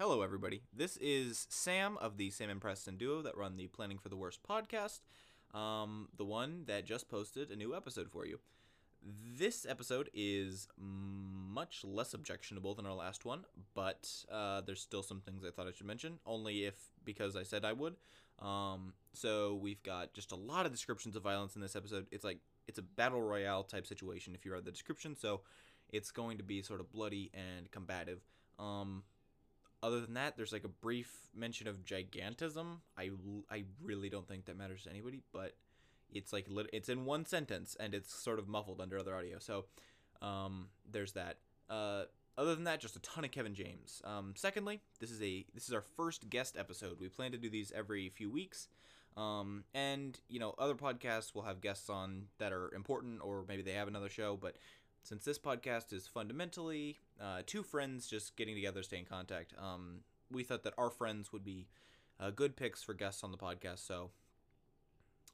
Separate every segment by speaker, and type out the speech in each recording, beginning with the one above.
Speaker 1: Hello, everybody. This is Sam of the Sam and Preston duo that run the Planning for the Worst podcast, um, the one that just posted a new episode for you. This episode is much less objectionable than our last one, but uh, there's still some things I thought I should mention, only if because I said I would. Um, so we've got just a lot of descriptions of violence in this episode. It's like it's a battle royale type situation if you read the description, so it's going to be sort of bloody and combative. Um, other than that, there's like a brief mention of gigantism. I, I really don't think that matters to anybody, but it's like it's in one sentence and it's sort of muffled under other audio. So um, there's that. Uh, other than that, just a ton of Kevin James. Um, secondly, this is a this is our first guest episode. We plan to do these every few weeks. Um, and you know, other podcasts will have guests on that are important, or maybe they have another show. But since this podcast is fundamentally uh, two friends just getting together, stay in contact, um, we thought that our friends would be uh, good picks for guests on the podcast. So,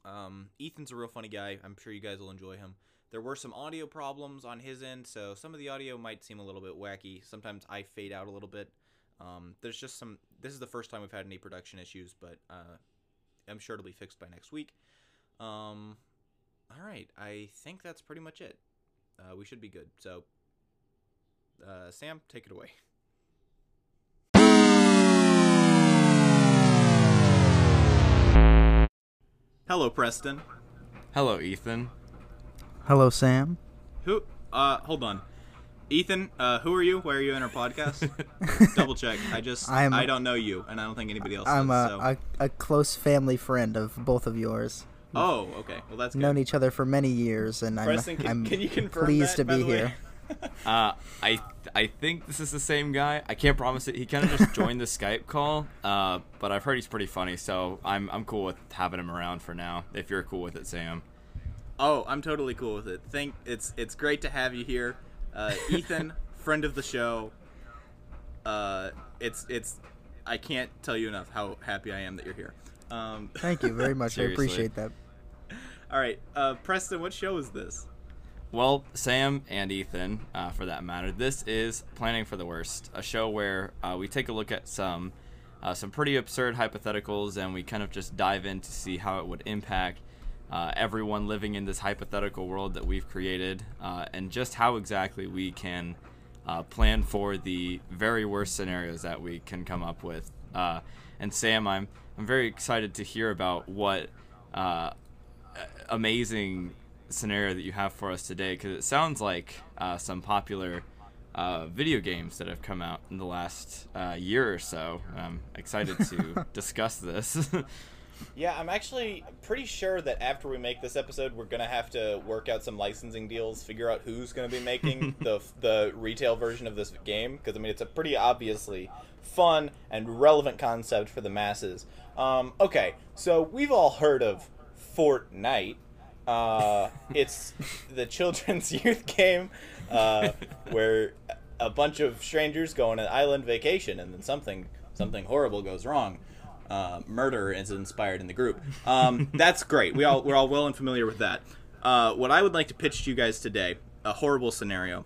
Speaker 1: um, Ethan's a real funny guy. I'm sure you guys will enjoy him. There were some audio problems on his end, so some of the audio might seem a little bit wacky. Sometimes I fade out a little bit. Um, there's just some. This is the first time we've had any production issues, but uh, I'm sure it'll be fixed by next week. Um, all right, I think that's pretty much it. Uh, we should be good. So, uh, Sam, take it away. Hello, Preston.
Speaker 2: Hello, Ethan.
Speaker 3: Hello, Sam.
Speaker 1: Who? Uh, hold on. Ethan, uh, who are you? Why are you in our podcast? Double check. I just
Speaker 3: I'm-
Speaker 1: I don't know you, and I don't think anybody else
Speaker 3: I'm
Speaker 1: does.
Speaker 3: a,
Speaker 1: so.
Speaker 3: a, a close family friend of both of yours.
Speaker 1: Oh, okay. Well, that's good.
Speaker 3: Known each other for many years, and I'm,
Speaker 1: Preston, can,
Speaker 3: I'm
Speaker 1: can you confirm
Speaker 3: pleased
Speaker 1: that,
Speaker 3: to be here.
Speaker 2: Uh, I I think this is the same guy. I can't promise it. He kind of just joined the Skype call, uh, but I've heard he's pretty funny, so I'm I'm cool with having him around for now. If you're cool with it, Sam.
Speaker 1: Oh, I'm totally cool with it. Think it's it's great to have you here, uh, Ethan, friend of the show. Uh, it's it's I can't tell you enough how happy I am that you're here. Um,
Speaker 3: Thank you very much. I appreciate that.
Speaker 1: All right, uh, Preston, what show is this?
Speaker 2: Well, Sam and Ethan, uh, for that matter, this is Planning for the Worst, a show where uh, we take a look at some uh, some pretty absurd hypotheticals, and we kind of just dive in to see how it would impact uh, everyone living in this hypothetical world that we've created, uh, and just how exactly we can plan for the very worst scenarios that we can come up with. And Sam, I'm I'm very excited to hear about what uh, amazing scenario that you have for us today because it sounds like uh, some popular uh, video games that have come out in the last uh, year or so. I'm excited to discuss this.
Speaker 1: Yeah, I'm actually pretty sure that after we make this episode, we're gonna have to work out some licensing deals, figure out who's gonna be making the the retail version of this game, because I mean it's a pretty obviously fun and relevant concept for the masses. Um, okay, so we've all heard of Fortnite. Uh, it's the children's youth game uh, where a bunch of strangers go on an island vacation, and then something something horrible goes wrong uh, murder is inspired in the group. Um, that's great. We all we're all well and familiar with that. Uh, what I would like to pitch to you guys today, a horrible scenario.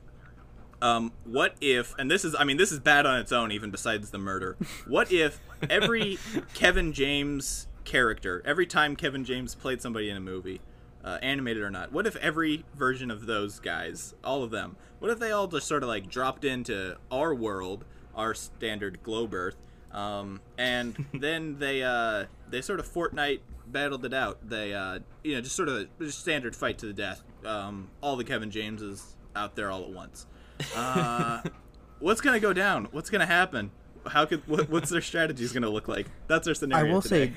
Speaker 1: Um, what if, and this is, I mean, this is bad on its own, even besides the murder. What if every Kevin James character, every time Kevin James played somebody in a movie, uh, animated or not, what if every version of those guys, all of them, what if they all just sort of like dropped into our world, our standard globe Earth, um, and then they uh, they sort of Fortnite battled it out. They uh, you know just sort of just standard fight to the death. Um, all the Kevin Jameses out there all at once. Uh, what's gonna go down? What's gonna happen? How could what, what's their strategies gonna look like? That's our scenario.
Speaker 3: I will
Speaker 1: today.
Speaker 3: say,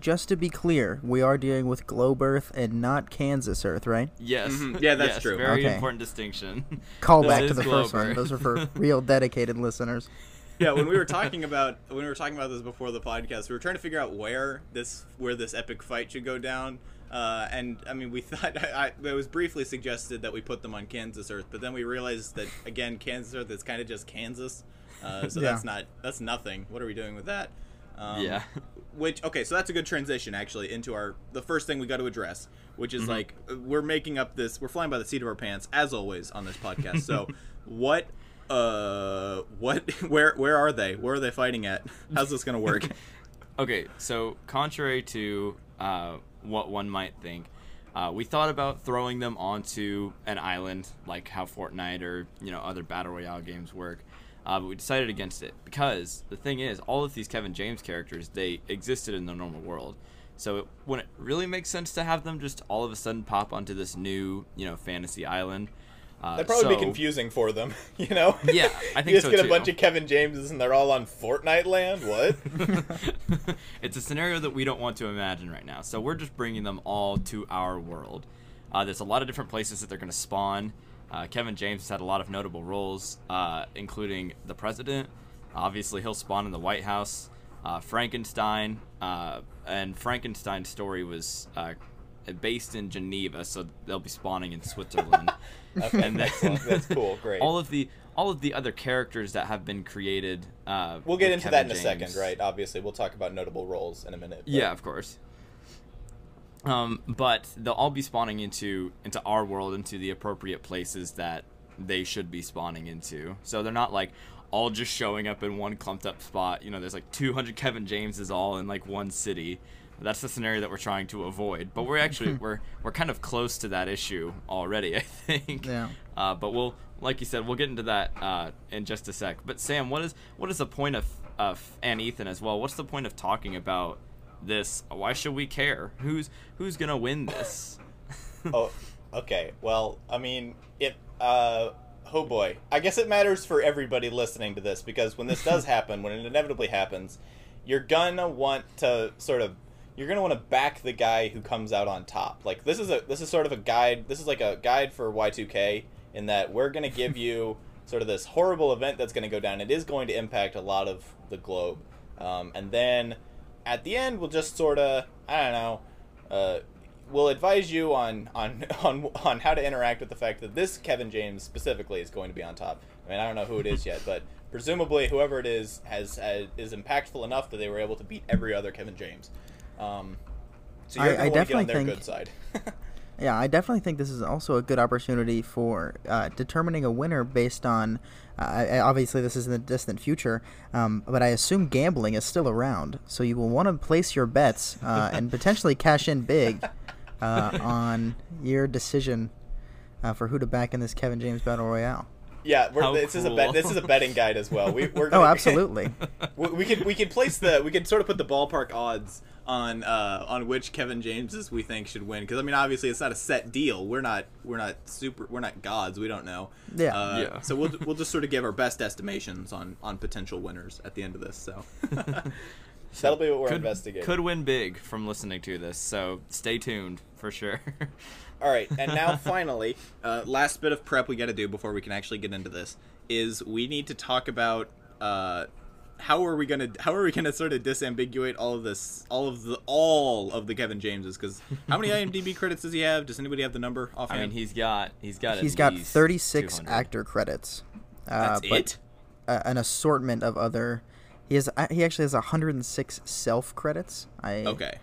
Speaker 3: just to be clear, we are dealing with globe Earth and not Kansas Earth, right?
Speaker 2: yes,
Speaker 1: Mhm. Yeah, that's
Speaker 2: yes,
Speaker 1: true.
Speaker 2: Very
Speaker 3: Okay.
Speaker 2: important distinction.
Speaker 3: Call
Speaker 2: This
Speaker 3: back to the first one. Those are for real dedicated listeners.
Speaker 1: yeah, when we were talking about when we were talking about this before the podcast, we were trying to figure out where this where this epic fight should go down. Uh, and I mean, we thought I, I, it was briefly suggested that we put them on Kansas Earth, but then we realized that again, Kansas Earth is kind of just Kansas, uh, so
Speaker 3: Yeah.
Speaker 1: that's not that's nothing. What are we doing with that? Um,
Speaker 2: Yeah.
Speaker 1: Which okay, so that's a good transition actually into our the first thing we got to address, which
Speaker 2: Mm-hmm.
Speaker 1: is like we're making up this we're flying by the seat of our pants as always on this podcast. So what Uh, what? Where? Where are they? Where are they fighting at? How's this gonna work?
Speaker 2: Okay, so contrary to uh, what one might think, uh, we thought about throwing them onto an island, like how Fortnite or you know other battle royale games work. Uh, but we decided against it because the thing is, all of these Kevin James characters they existed in the normal world, so it wouldn't really make sense to have them just all of a sudden pop onto this new you know fantasy island. Uh,
Speaker 1: That'd probably
Speaker 2: so-
Speaker 1: be confusing for them, you know?
Speaker 2: Yeah, I think
Speaker 1: you just
Speaker 2: so,
Speaker 1: get a bunch of Kevin Jameses and they're all on Fortnite land. What?
Speaker 2: it's a scenario that we don't want to imagine right now. So we're just bringing them all to our world. Uh, there's a lot of different places that they're going to spawn. Uh, Kevin James has had a lot of notable roles, uh, including the president. Obviously, he'll spawn in the White House. Uh, Frankenstein, uh, and Frankenstein's story was uh, based in Geneva, so they'll be spawning in Switzerland.
Speaker 1: Okay,
Speaker 2: and then.
Speaker 1: That's cool. Great.
Speaker 2: all of the all of the other characters that have been created. Uh,
Speaker 1: we'll get into
Speaker 2: Kevin
Speaker 1: that in a second, right? Obviously, we'll talk about notable roles in a minute. but-
Speaker 2: Yeah, of course. Um, but they'll all be spawning into into our world, into the appropriate places that they should be spawning into. So they're not like all just showing up in one clumped up spot. You know, there's like 200 Kevin Jameses all in like one city. That's the scenario that we're trying to avoid. But we're actually we're we're kind of close to that issue already, I think.
Speaker 3: Yeah.
Speaker 2: Uh, but we'll, like you said, we'll get into that uh, in just a sec. But Sam, what is what is the point of of and Ethan as well? What's the point of talking about this? Why should we care? Who's who's gonna win this?
Speaker 1: oh, okay. Well, I mean, it. Uh, oh boy. I guess it matters for everybody listening to this because when this does happen, when it inevitably happens, you're gonna want to sort of. You're gonna want to back the guy who comes out on top. Like this is a this is sort of a guide. This is like a guide for Y2K in that we're gonna give you sort of this horrible event that's gonna go down. It is going to impact a lot of the globe, um, and then at the end we'll just sort of I don't know. Uh, we'll advise you on on on on how to interact with the fact that this Kevin James specifically is going to be on top. I mean, I don't know who it is yet, but presumably whoever it is has, has is impactful enough that they were able to beat every other Kevin James. Um, so you're
Speaker 3: I- I
Speaker 1: to get on their
Speaker 3: think-
Speaker 1: good side.
Speaker 3: Yeah, I definitely think this is also a good opportunity for uh, determining a winner based on. Uh, obviously, this is in the distant future, um, but I assume gambling is still around. So you will want to place your bets uh, and potentially cash in big uh, on your decision uh, for who to back in this Kevin James Battle Royale.
Speaker 1: yeah, we're,
Speaker 2: How
Speaker 1: this is a bet, this is a betting guide as well. We, we're
Speaker 3: Oh,
Speaker 1: gonna,
Speaker 3: absolutely.
Speaker 1: we, we could we could place the we could sort of put the ballpark odds on uh, on which Kevin Jameses we think should win because I mean obviously it's not a set deal. We're not we're not super we're not gods. We don't know.
Speaker 3: Yeah.
Speaker 1: Uh,
Speaker 2: Yeah.
Speaker 1: So we'll we'll just sort of give our best estimations on on potential winners at the end of this. So that'll be what we're
Speaker 2: could,
Speaker 1: investigating.
Speaker 2: Could win big from listening to this, so stay tuned for sure.
Speaker 1: All right, and now finally, uh, last bit of prep we got to do before we can actually get into this is we need to talk about uh, how are we gonna how are we gonna sort of disambiguate all of this all of the all of the Kevin Jameses because how many IMDb credits does he have? Does anybody have the number
Speaker 2: I mean, he's got he's got
Speaker 3: He's
Speaker 2: at
Speaker 3: got
Speaker 2: least
Speaker 3: 36
Speaker 2: 200.
Speaker 3: actor credits. Uh,
Speaker 1: that's
Speaker 3: but
Speaker 1: it.
Speaker 3: uh, an assortment of other. He has. uh, He actually has 106 self credits. I
Speaker 1: Okay,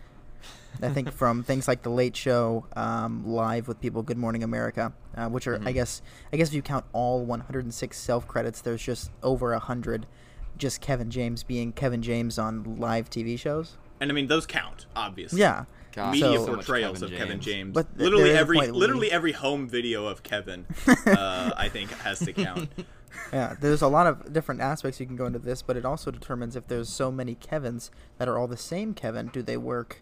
Speaker 3: I think from things like The Late Show, um, Live with People, Good Morning America, uh, which are I guess I guess if you count all 106 self credits, there's just over a hundred, just Kevin James being Kevin James on live TV shows.
Speaker 1: and I mean those count obviously.
Speaker 3: Yeah.
Speaker 2: God,
Speaker 1: Media
Speaker 3: so-
Speaker 1: portrayals
Speaker 2: much
Speaker 1: of Kevin James.
Speaker 3: But th-
Speaker 1: literally
Speaker 3: there is a
Speaker 1: every literally every home video of Kevin, uh, I think, has to count.
Speaker 3: Yeah, there's a lot of different aspects you can go into this, but it also determines if there's so many Kevins that are all the same Kevin, do they work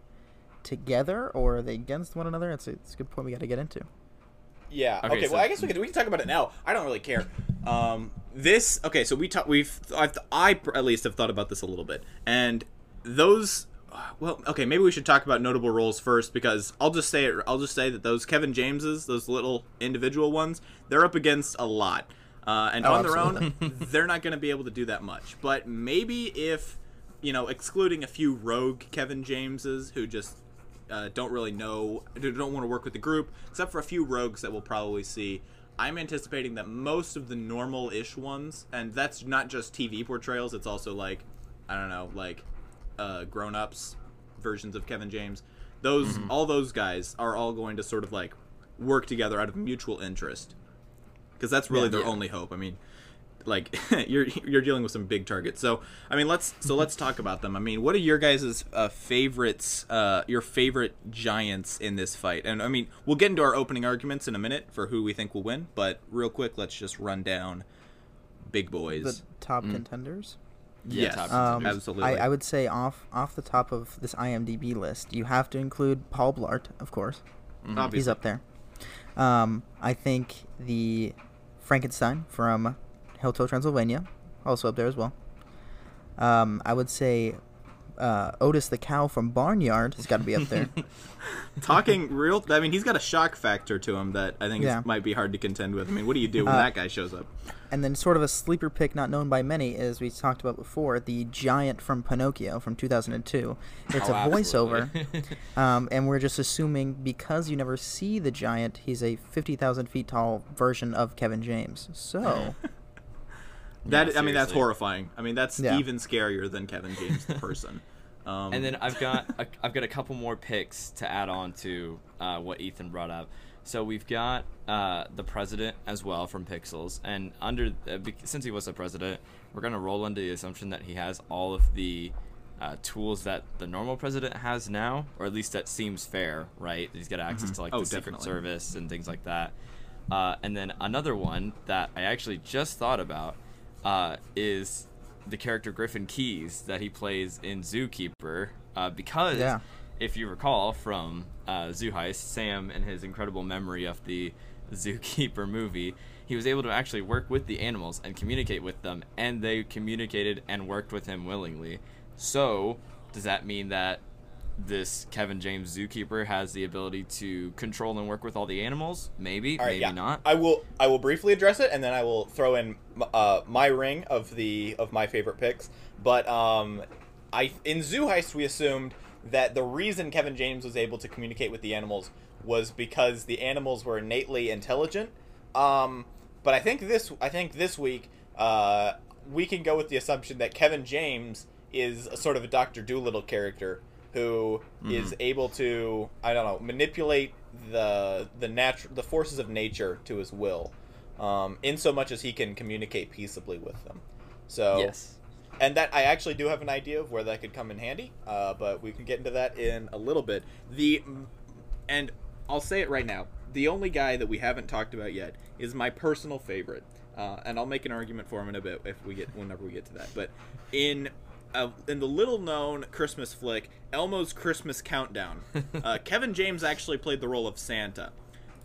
Speaker 3: together or are they against one another? It's a, it's a good point we got to get into.
Speaker 1: Yeah.
Speaker 2: Okay,
Speaker 1: Okay.
Speaker 2: so-
Speaker 1: well, I guess we can we can talk about it now. I don't really care. Um, this okay. So we talk. We've I've, I at least have thought about this a little bit, and those. Well, okay. Maybe we should talk about notable roles first because I'll just say it. I'll just say that those Kevin Jameses, those little individual ones, they're up against a lot, uh, and
Speaker 3: Oh,
Speaker 1: on their own, they're not going to be able to do that much. But maybe if you know, excluding a few rogue Kevin Jameses who just uh, don't really know, don't want to work with the group, except for a few rogues that we'll probably see. I'm anticipating that most of the normal-ish ones, and that's not just TV portrayals. It's also like, I don't know, like uh, grown-ups versions of Kevin James. Those, all those guys are all going to sort of like work together out of mutual interest, because that's really
Speaker 3: Yeah.
Speaker 1: their
Speaker 2: Yeah.
Speaker 1: only hope. I mean,
Speaker 4: like you're you're dealing with some big targets. So I mean, let's so let's talk about them. I mean, what are your guys' uh, favorites? Uh, your favorite giants in this fight? And I mean, we'll get into our opening arguments in a minute for who we think will win. But real quick, let's just run down big boys.
Speaker 3: The top contenders.
Speaker 2: Yeah,
Speaker 4: yes,
Speaker 3: Um,
Speaker 4: absolutely.
Speaker 3: I, I would say off off the top of this IMDb list, you have to include Paul Blart, of course.
Speaker 4: Obviously.
Speaker 3: He's up there. Um, I think the Frankenstein from Hotel Transylvania, also up there as well. Um, I would say uh, Otis the cow from Barnyard has got to be up there.
Speaker 4: Talking real, I mean, he's got a shock factor to him that I think is-
Speaker 3: Yeah.
Speaker 4: might be hard to contend with. I mean, what do you do when
Speaker 3: Uh,
Speaker 4: that guy shows up?
Speaker 3: and then sort of a sleeper pick not known by many, as we talked about before, the giant from Pinocchio from 2002. It's
Speaker 2: Oh,
Speaker 3: a voiceover. Um, and we're just assuming because you never see the giant, he's a 50,000 feet tall version of Kevin James. So,
Speaker 4: That
Speaker 2: Yeah,
Speaker 4: I mean, that's horrifying. I mean, that's
Speaker 3: Yeah.
Speaker 4: even scarier than Kevin James the person. Um,
Speaker 2: And then I've got a, I've got a couple more picks to add on to uh, what Ethan brought up. So we've got uh, the president as well from Pixels, and under uh, since he was the president, we're gonna roll under the assumption that he has all of the uh, tools that the normal president has now, or at least that seems fair, right? He's got access to like
Speaker 4: Oh,
Speaker 2: the Secret. Service and things like that. Uh, and then another one that I actually just thought about uh, is the character Griffin Keyes that he plays in Zookeeper, uh, because
Speaker 3: Yeah.
Speaker 2: if you recall from uh, Zoo Heist, Sam and his incredible memory of the Zookeeper movie, he was able to actually work with the animals and communicate with them, and they communicated and worked with him willingly. So, does that mean that this Kevin James Zookeeper has the ability to control and work with all the animals? Maybe,
Speaker 1: All right,
Speaker 2: maybe
Speaker 1: yeah.
Speaker 2: not.
Speaker 1: I will I will briefly address it, and then I will throw in uh, my ring of the of my favorite picks. But um, I in Zoo Heist we assumed that the reason Kevin James was able to communicate with the animals was because the animals were innately intelligent. Um, but I think this I think this week uh, we can go with the assumption that Kevin James is a sort of a Doctor Doolittle character who is able to I don't know manipulate the the natural the forces of nature to his will, um, in so much as he can communicate peaceably with them. So
Speaker 2: yes.
Speaker 1: and that I actually do have an idea of where that could come in handy, uh, but we can get into that in a little bit.
Speaker 4: the and I'll say it right now. The only guy that we haven't talked about yet is my personal favorite, uh, and I'll make an argument for him in a bit if we get whenever we get to that. But in uh, in the little known Christmas flick Elmo's Christmas Countdown, uh, Kevin James actually played the role of Santa.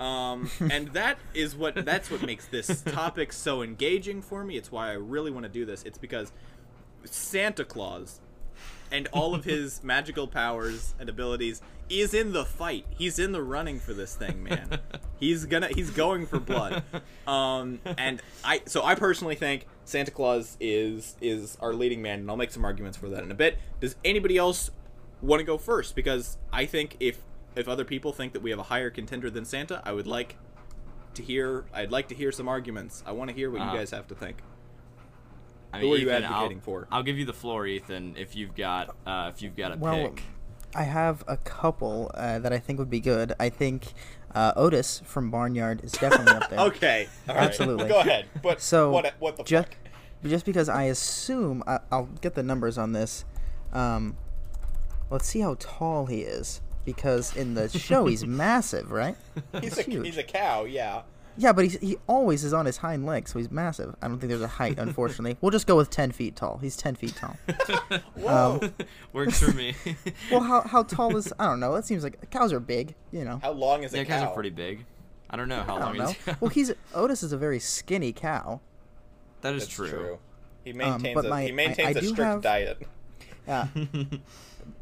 Speaker 4: Um, and that is what that's what makes this topic so engaging for me. It's why I really want to do this. It's because Santa Claus and all of his magical powers and abilities is in the fight. He's in the running for this thing, man. he's gonna he's going for blood. Um and I so I personally think Santa Claus is is our leading man and I'll make some arguments for that in a bit. Does anybody else want to go first because I think if if other people think that we have a higher contender than Santa, I would like to hear I'd like to hear some arguments. I want to hear what
Speaker 2: Uh-huh.
Speaker 4: you guys have to think.
Speaker 2: I
Speaker 4: Who are you advocating
Speaker 2: I'll,
Speaker 4: for?
Speaker 2: I'll give you the floor, Ethan, if you've got uh, if you've got a
Speaker 3: Well,
Speaker 2: pick.
Speaker 3: I have a couple uh, that I think would be good. I think uh, Otis from Barnyard is definitely up there.
Speaker 1: okay, right.
Speaker 3: Absolutely.
Speaker 1: Go ahead. But
Speaker 3: So
Speaker 1: what what the
Speaker 3: just,
Speaker 1: fuck?
Speaker 3: just because I assume I, I'll get the numbers on this. Um, let's see how tall he is because in the show he's massive, right?
Speaker 1: He's a
Speaker 3: huge.
Speaker 1: he's a cow. Yeah.
Speaker 3: Yeah, but he's, he always is on his hind legs, so he's massive. I don't think there's a height, unfortunately. we'll just go with ten feet tall. He's ten feet tall.
Speaker 1: Whoa.
Speaker 3: Um,
Speaker 2: Works for me.
Speaker 3: well, how how tall is? I don't know. That seems like cows are big, you know.
Speaker 1: How long is a
Speaker 2: yeah,
Speaker 1: cow?
Speaker 2: guys are pretty big. I don't know how
Speaker 3: I don't know.
Speaker 2: he's.
Speaker 3: well, he's Otis is a very skinny cow.
Speaker 2: that is true.
Speaker 1: true. He maintains
Speaker 3: but
Speaker 1: a
Speaker 3: my-
Speaker 1: he maintains
Speaker 3: I
Speaker 1: a
Speaker 3: do
Speaker 1: strict
Speaker 3: have-
Speaker 1: diet.
Speaker 3: Yeah.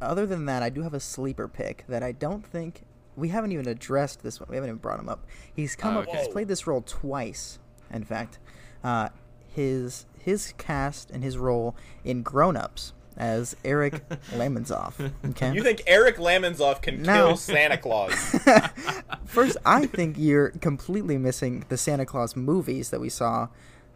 Speaker 3: other than that, I do have a sleeper pick that I don't think we haven't even addressed this one. We haven't even brought him up. He's come up. He's played this role twice. In fact, uh, his his cast and his role in Grown Ups as Eric Lamonsoff. Okay.
Speaker 1: You think Eric Lamonsoff can
Speaker 3: No.
Speaker 1: kill Santa Claus?
Speaker 3: First, I think you're completely missing the Santa Claus movies that we saw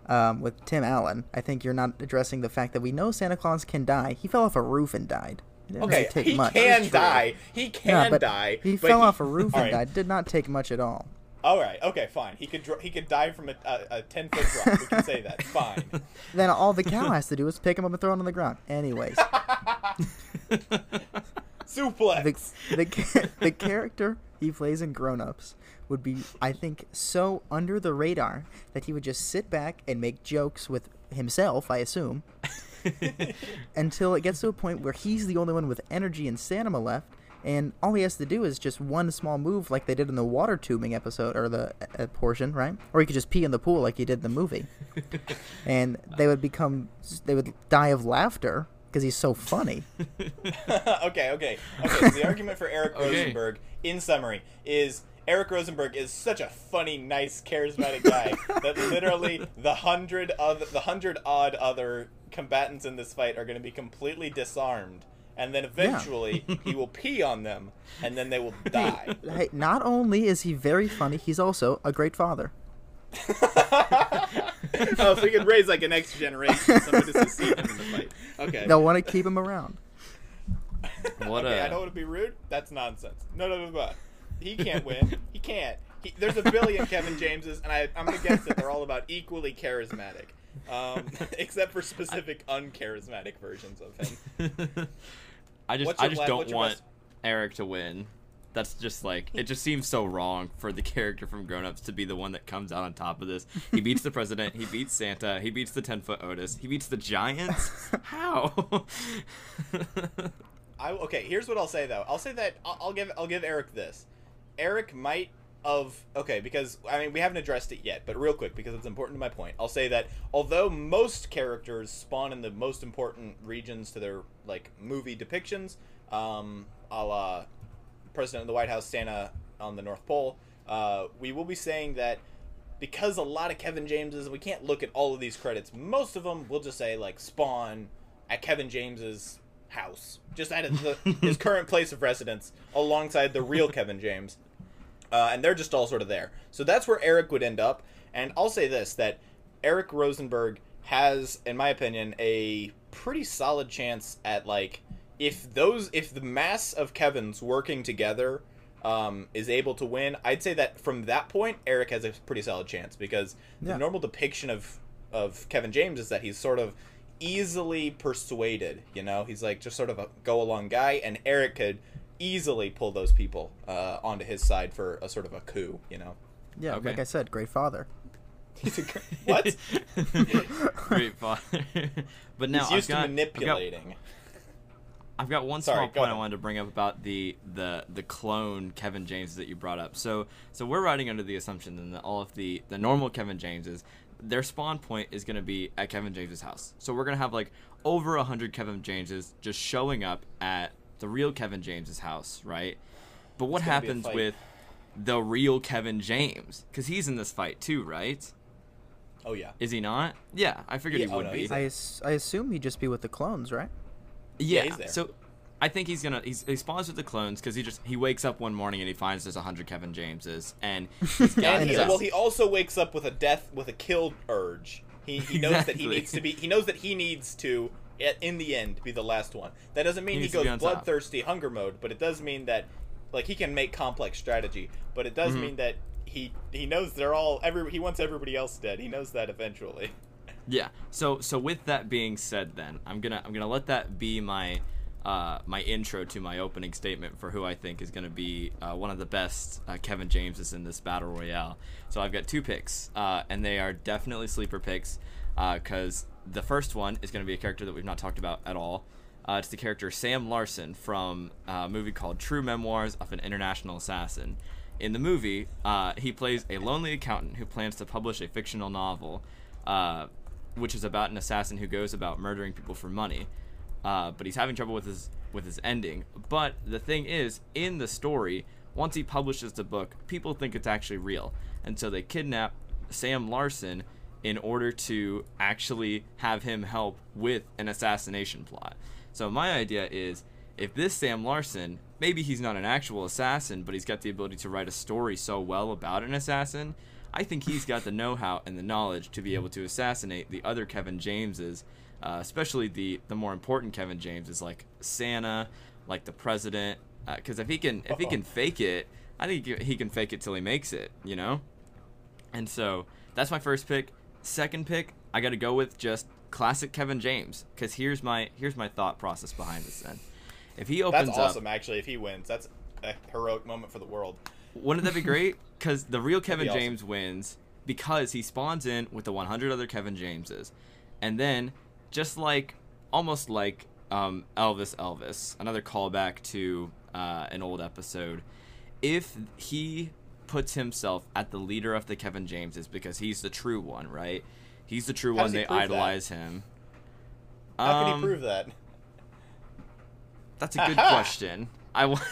Speaker 3: um, with Tim Allen. I think you're not addressing the fact that we know Santa Claus can die. He fell off a roof and died. It didn't really
Speaker 1: Okay,
Speaker 3: take
Speaker 1: he
Speaker 3: much.
Speaker 1: can die. He can
Speaker 3: Yeah, but
Speaker 1: die.
Speaker 3: He
Speaker 1: but
Speaker 3: fell off a roof and
Speaker 1: right.
Speaker 3: died. Did not take much at all.
Speaker 1: All right. Okay. Fine. He could dr- he could dive from a, a, a ten foot drop. We can say that. Fine.
Speaker 3: Then all the cow has to do is pick him up and throw him on the ground. Anyways,
Speaker 1: Suplex.
Speaker 3: the the, the character he plays in Grown Ups would be, I think, so under the radar that he would just sit back and make jokes with himself. I assume. until it gets to a point where he's the only one with energy and stamina left, and all he has to do is just one small move, like they did in the water tubing episode or the uh, portion, right? Or he could just pee in the pool, like he did in the movie, and they would become, they would die of laughter because he's so funny.
Speaker 1: okay. Okay. Okay. So the argument for Eric
Speaker 2: Okay.
Speaker 1: Rosenberg, in summary, is. Eric Rosenberg is such a funny, nice, charismatic guy that literally the hundred other, the hundred odd other combatants in this fight are going to be completely disarmed, and then eventually he will pee on them, and then they will die.
Speaker 3: Hey, not only is he very funny, he's also a great father.
Speaker 1: oh, so we can raise like a next generation, somebody to succeed him in the fight. Okay.
Speaker 3: They'll want to keep him around.
Speaker 2: What
Speaker 1: okay,
Speaker 2: a-
Speaker 1: I don't want to be rude. That's nonsense. No, no, no, no. He can't win. He can't. He, there's a billion Kevin Jameses, and I, I'm gonna guess that they're all about equally charismatic, um, except for specific uncharismatic versions of him.
Speaker 2: I just I just don't want
Speaker 1: best-
Speaker 2: Eric to win. That's just like it just seems so wrong for the character from Grown Ups to be the one that comes out on top of this. He beats the president, he beats Santa, he beats the ten foot Otis, he beats the Giants. How?
Speaker 1: I okay. Here's what I'll say though. I'll say that I'll, I'll give I'll give Eric this. Eric might of okay because I mean we haven't addressed it yet, but real quick because it's important to my point. I'll say that although most characters spawn in the most important regions to their like movie depictions, um, a la President of the White House, Santa on the North Pole, uh, we will be saying that because a lot of Kevin Jameses, we can't look at all of these credits. Most of them, we'll just say like spawn at Kevin James's house, just at the, his current place of residence, alongside the real Kevin James, uh, and they're just all sort of there. So that's where Eric would end up. And I'll say this: that Eric Rosenberg has, in my opinion, a pretty solid chance at like if those if the mass of Kevins working together um, is able to win, I'd say that from that point, Eric has a pretty solid chance because
Speaker 3: Yeah.
Speaker 1: the normal depiction of of Kevin James is that he's sort of easily persuaded. You know, he's like just sort of a go along guy, and Eric could easily pull those people uh, onto his side for a sort of a coup. You know,
Speaker 3: Yeah,
Speaker 2: Okay.
Speaker 3: like I said, great father.
Speaker 1: he's a gr- what?
Speaker 2: Great father. but now
Speaker 1: he's used
Speaker 2: I've got,
Speaker 1: to manipulating.
Speaker 2: I've got one
Speaker 1: Sorry,
Speaker 2: small
Speaker 1: go
Speaker 2: point I wanted to bring up about the, the the clone Kevin James that you brought up. So so we're riding under the assumption that all of the the normal Kevin Jameses, their spawn point is going to be at Kevin James's house. So we're going to have like over a hundred Kevin Jameses just showing up at the real Kevin James's house, right? But what
Speaker 1: It's gonna be a
Speaker 2: happens with the real Kevin James? Because he's in this fight too, right?
Speaker 1: Oh yeah.
Speaker 2: Is he not? Yeah, I figured
Speaker 1: Yeah,
Speaker 2: he
Speaker 1: oh,
Speaker 2: would
Speaker 1: no,
Speaker 2: be.
Speaker 3: I, as- I assume he'd just be with the clones, right?
Speaker 2: Yeah,
Speaker 1: he's there.
Speaker 2: so I think he's gonna he's, he spawns with the clones because he just he wakes up one morning and he finds there's a hundred Kevin Jameses and he's got
Speaker 1: And he,
Speaker 2: his-
Speaker 1: well, he also wakes up with a death with a kill urge. He, he knows that he needs to be. He knows that he needs to, at, in the end, be the last one. That doesn't mean
Speaker 2: He
Speaker 1: he,
Speaker 2: to
Speaker 1: goes bloodthirsty hunger mode, but it does mean that, like, he can make complex strategy. But it does
Speaker 2: Mhm.
Speaker 1: mean that he he knows they're all every. He wants everybody else dead. He knows that eventually.
Speaker 2: yeah. So so with that being said, then I'm gonna I'm gonna let that be my uh, my intro to my opening statement for who I think is gonna be uh, one of the best uh, Kevin Jameses in this battle royale. So I've got two picks, uh, and they are definitely sleeper picks because the first one is gonna be a character that we've not talked about at all. Uh, it's the character Sam Larson from a movie called True Memoirs of an International Assassin. In the movie, uh, he plays a lonely accountant who plans to publish a fictional novel, uh, which is about an assassin who goes about murdering people for money. Uh, but he's having trouble with his with his ending. But the thing is, in the story, once he publishes the book, people think it's actually real, and so they kidnap Sam Larson in order to actually have him help with an assassination plot. So my idea is if this Sam Larson, maybe he's not an actual assassin, but he's got the ability to write a story so well about an assassin, I think he's got the know-how and the knowledge to be able to assassinate the other Kevin Jameses, uh, especially the the more important Kevin Jameses like Santa, like the president, because if he can if he can fake it, I think he can fake it till he makes it, you know? And so that's my first pick. Second pick, I got to go with just classic Kevin James because here's my here's my thought process behind this. Then, if he opens up.
Speaker 1: That's awesome.
Speaker 2: up,
Speaker 1: Actually, if he wins, that's a heroic moment for the world.
Speaker 2: wouldn't that be great? Because the real Kevin
Speaker 1: be awesome.
Speaker 2: James wins because he spawns in with the 100 other Kevin Jameses, and then just like almost like um, Elvis Elvis, another callback to uh, an old episode. If he puts himself at the leader of the Kevin Jameses because he's the true one, right? He's the true
Speaker 1: How
Speaker 2: one. They
Speaker 1: prove that?
Speaker 2: idolize him.
Speaker 1: How can
Speaker 2: Um,
Speaker 1: he prove that?
Speaker 2: That's a good
Speaker 1: Aha!
Speaker 2: question. I want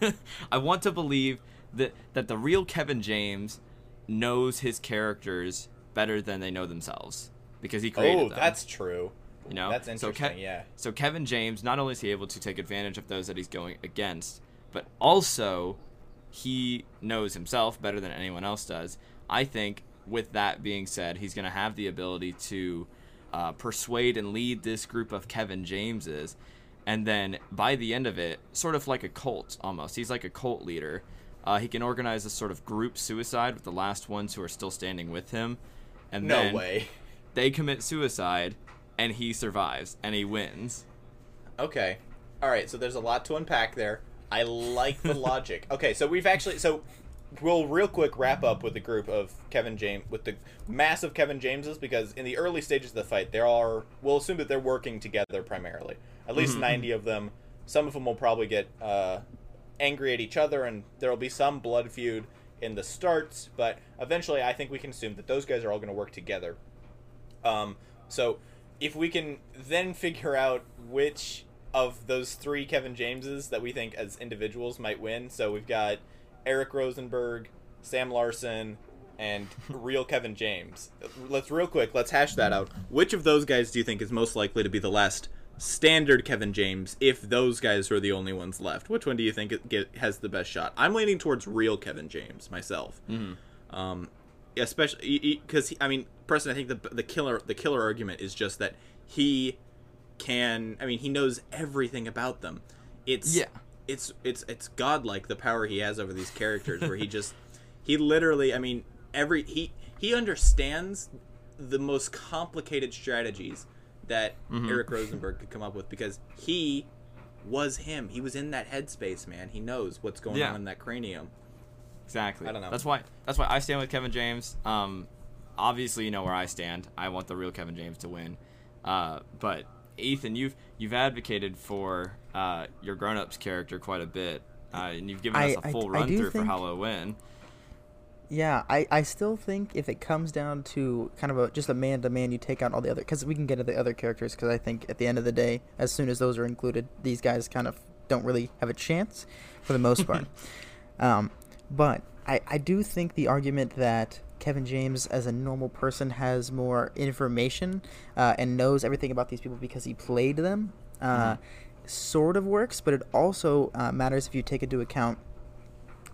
Speaker 2: I want to believe that that the real Kevin James knows his characters better than they know themselves because he created
Speaker 1: Oh,
Speaker 2: them.
Speaker 1: that's true.
Speaker 2: you know
Speaker 1: That's
Speaker 2: So
Speaker 1: interesting. yeah.
Speaker 2: So Kevin James not only is he able to take advantage of those that he's going against, but also he knows himself better than anyone else does. I think with that being said, he's going to have the ability to uh, persuade and lead this group of Kevin Jameses. And then by the end of it, sort of like a cult almost. He's like a cult leader. Uh, he can organize a sort of group suicide with the last ones who are still standing with him. And
Speaker 1: No
Speaker 2: then
Speaker 1: way.
Speaker 2: they commit suicide and he survives and he wins.
Speaker 1: Okay. All right. So there's a lot to unpack there. I like the logic. Okay. So we've actually so we'll real quick wrap up with the group of Kevin James with the massive Kevin Jameses because in the early stages of the fight there are we'll assume that they're working together primarily. At least 90 of them. Some of them will probably get uh, angry at each other and there will be some blood feud in the starts, but eventually I think we can assume that those guys are all going to work together. Um, so if we can then figure out which of those three Kevin Jameses that we think as individuals might win, so we've got Eric Rosenberg, Sam Larson, and real Kevin James. Let's real quick, let's hash that out. Which of those guys do you think is most likely to be the last standard Kevin James if those guys are the only ones left? Which one do you think get, has the best shot? I'm leaning towards real Kevin James myself. Um, especially because I mean, Preston. I think the the killer the killer argument is just that he can. I mean, he knows everything about them. It's
Speaker 2: Yeah.
Speaker 1: It's it's it's godlike the power he has over these characters, where he just he literally. I mean, every he he understands the most complicated strategies that Eric Rosenberg could come up with because he was him. He was in that headspace, man. He knows what's going
Speaker 2: Yeah.
Speaker 1: on in that cranium.
Speaker 2: Exactly.
Speaker 1: I don't know.
Speaker 2: That's why that's why I stand with Kevin James. Um, obviously you know where I stand. I want the real Kevin James to win. Uh, but Ethan, you've you've advocated for uh, your grown-ups character quite a bit, uh, and you've given
Speaker 3: I-
Speaker 2: us a full
Speaker 3: I
Speaker 2: run
Speaker 3: do
Speaker 2: through for Halloween.
Speaker 3: Yeah, I, I still think if it comes down to kind of a just a man to man, you take out all the other because we can get to the other characters because I think at the end of the day, as soon as those are included, these guys kind of don't really have a chance for the most part. um, but I, I do think the argument that Kevin James as a normal person has more information uh, and knows everything about these people because he played them uh, sort of works, but it also uh, matters if you take into account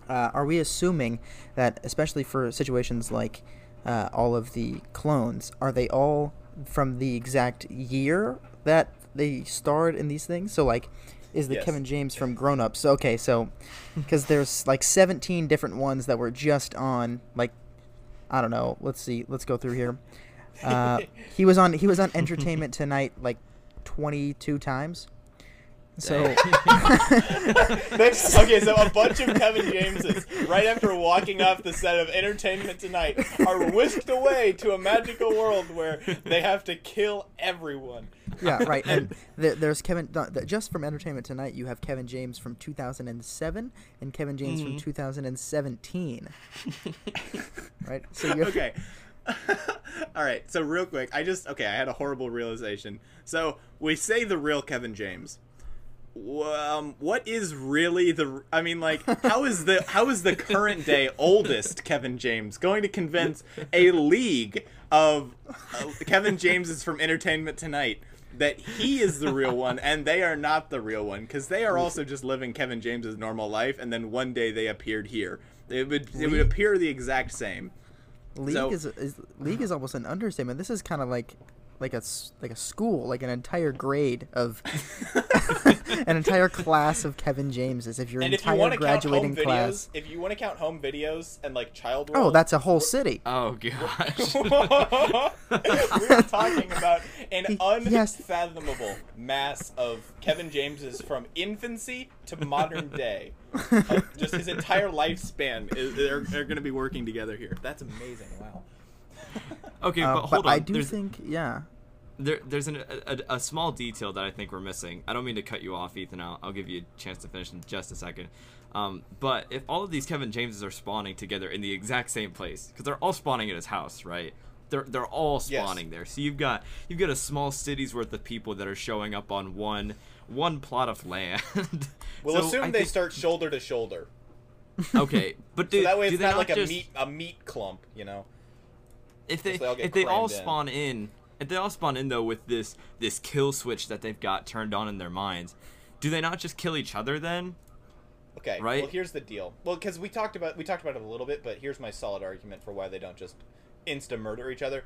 Speaker 3: uh, are we assuming that, especially for situations like uh, all of the clones, are they all from the exact year that they starred in these things? So, like, is the
Speaker 1: Yes.
Speaker 3: Kevin James from Grown Ups? Okay, so because there's like 17 different ones that were just on, like, I don't know. Let's see. Let's go through here. Uh, he was on. He was on Entertainment Tonight like 22 times. So.
Speaker 1: That's- okay, so a bunch of Kevin Jameses, right after walking off the set of Entertainment Tonight, are whisked away to a magical world where they have to kill everyone.
Speaker 3: yeah, right. And there, there's Kevin. th- th- just from Entertainment Tonight, you have Kevin James from 2007 and Kevin James from mm-hmm. 2017. right. So you're
Speaker 1: Okay. All right. So real quick, I just okay. I had a horrible realization. So we say the real Kevin James. Um, what is really the? I mean, like, how is the how is the current day oldest Kevin James going to convince a league of uh, Kevin Jameses from Entertainment Tonight that he is the real one and they are not the real one because they are also just living Kevin James's normal life and then one day they appeared here. It would it would appear the exact same.
Speaker 3: League
Speaker 1: So-
Speaker 3: is, is League is almost an understatement. This is kind of like like a s- like a school, like an entire grade of an entire class of Kevin Jameses. If your
Speaker 1: and if you
Speaker 3: entire
Speaker 1: want to
Speaker 3: graduating
Speaker 1: videos,
Speaker 3: class,
Speaker 1: if you want to count home videos and like child
Speaker 3: oh, that's a whole city.
Speaker 2: Oh gosh.
Speaker 1: We're talking about an
Speaker 3: Yes.
Speaker 1: unfathomable mass of Kevin James's from infancy to modern day. Of just his entire lifespan is they're, they're going to be working together here. That's amazing. Wow.
Speaker 2: okay,
Speaker 3: Uh,
Speaker 2: but hold on.
Speaker 3: I do
Speaker 2: There's-
Speaker 3: think, yeah.
Speaker 2: there, there's an, a, a small detail that I think we're missing. I don't mean to cut you off, Ethan. I'll, I'll give you a chance to finish in just a second. Um, but if all of these Kevin Jameses are spawning together in the exact same place, because they're all spawning at his house, right? They're, they're all
Speaker 1: Yes.
Speaker 2: spawning there. So you've got you've got a small city's worth of people that are showing up on one one plot of land.
Speaker 1: We'll
Speaker 2: So
Speaker 1: assume
Speaker 2: I
Speaker 1: they
Speaker 2: think-
Speaker 1: start shoulder to shoulder.
Speaker 2: Okay, but do,
Speaker 1: So that way
Speaker 2: do
Speaker 1: it's
Speaker 2: they
Speaker 1: not like a
Speaker 2: just,
Speaker 1: meat a meat clump, you know.
Speaker 2: If they
Speaker 1: they all
Speaker 2: if they all
Speaker 1: in.
Speaker 2: spawn in if they all spawn in though with this this kill switch that they've got turned on in their minds do they not just kill each other then
Speaker 1: Okay.
Speaker 2: Right?
Speaker 1: Well, here's the deal. Well, because we talked about we talked about it a little bit, but here's my solid argument for why they don't just insta murder each other.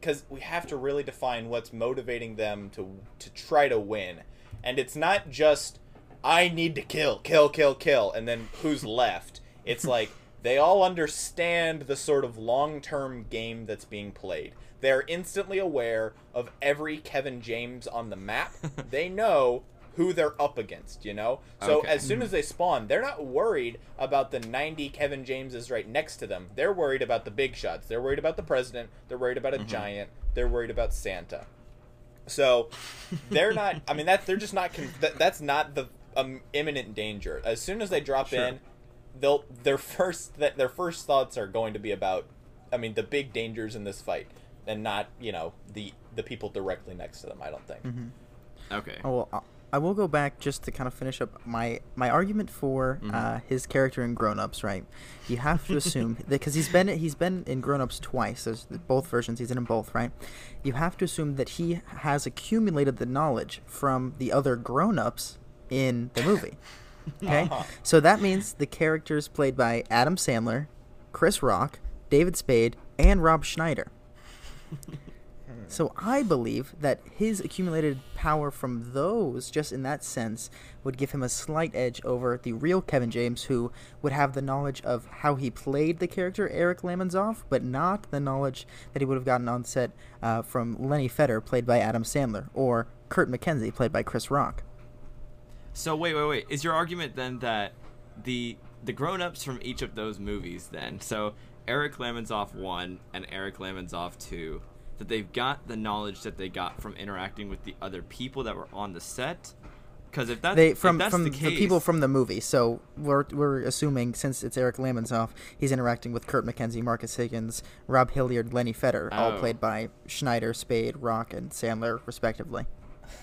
Speaker 1: Because we have to really define what's motivating them to to try to win, and it's not just I need to kill, kill, kill, kill, and then who's left. It's like they all understand the sort of long term game that's being played. They're instantly aware of every Kevin James on the map. they know who they're up against, you know? So
Speaker 2: Okay.
Speaker 1: as soon as they spawn, they're not worried about the 90 Kevin Jameses right next to them. They're worried about the big shots. They're worried about the president. They're worried about a giant. They're worried about Santa. So they're not. I mean, that they're just not. Con- that, that's not the um, imminent danger. As soon as they drop
Speaker 2: Sure.
Speaker 1: in, they'll their first that their first thoughts are going to be about. I mean, the big dangers in this fight, and not you know the the people directly next to them. I don't think.
Speaker 2: okay
Speaker 3: Oh, well, I- I will go back just to kind of finish up my my argument for
Speaker 2: Mm-hmm.
Speaker 3: uh, his character in Grown Ups. Right, you have to assume that because he's been he's been in Grown Ups twice. There's both versions. He's in them both. Right, you have to assume that he has accumulated the knowledge from the other grown ups in the movie. Okay,
Speaker 1: Uh-huh.
Speaker 3: so that means the characters played by Adam Sandler, Chris Rock, David Spade, and Rob Schneider. So I believe that his accumulated power from those, just in that sense, would give him a slight edge over the real Kevin James, who would have the knowledge of how he played the character Eric Lamonsoff, but not the knowledge that he would have gotten on set uh, from Lenny Feder, played by Adam Sandler, or Kurt McKenzie, played by Chris Rock.
Speaker 2: So wait wait wait is your argument then that the the grown-ups from each of those movies then so eric lamonsoff 1 and eric lamonsoff 2 that they've got the knowledge that they got from interacting with the other people that were on the set because if that's,
Speaker 3: They from
Speaker 2: that's
Speaker 3: from
Speaker 2: the,
Speaker 3: the, people from the movie. So we're we're assuming since it's Eric Lamonsoff, he's interacting with Kurt McKenzie, Marcus Higgins, Rob Hilliard, Lenny Feder, all
Speaker 2: Oh.
Speaker 3: played by Schneider, Spade, Rock, and Sandler, respectively.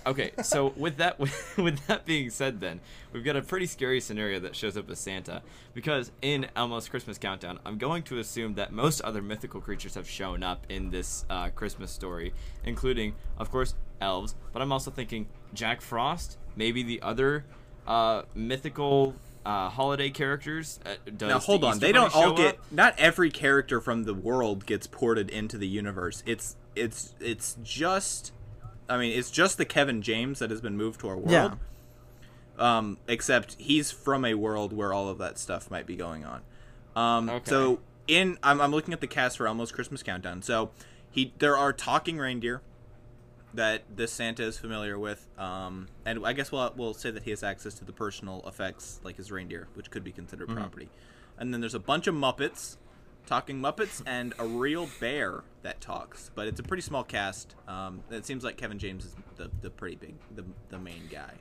Speaker 2: Okay, so with that with that being said, then we've got a pretty scary scenario that shows up as Santa because in Elmo's Christmas Countdown, I'm going to assume that most other mythical creatures have shown up in this uh, Christmas story, including, of course, elves. But I'm also thinking Jack Frost, maybe the other uh, mythical uh, holiday characters. Uh, does
Speaker 1: now hold
Speaker 2: the
Speaker 1: on they don't all get
Speaker 2: up?
Speaker 1: not every character from the world gets ported into the universe it's it's it's just i mean it's just the kevin james that has been moved to our world
Speaker 3: Yeah.
Speaker 1: um except he's from a world where all of that stuff might be going on um
Speaker 2: Okay.
Speaker 1: so in I'm, I'm looking at the cast for elmo's christmas countdown so he there are talking reindeer that this Santa is familiar with, um, and I guess we'll we'll say that he has access to the personal effects like his reindeer, which could be considered property. And then there's a bunch of Muppets, talking Muppets, and a real bear that talks. But it's a pretty small cast. Um, it seems like Kevin James is the, the pretty big the the main guy.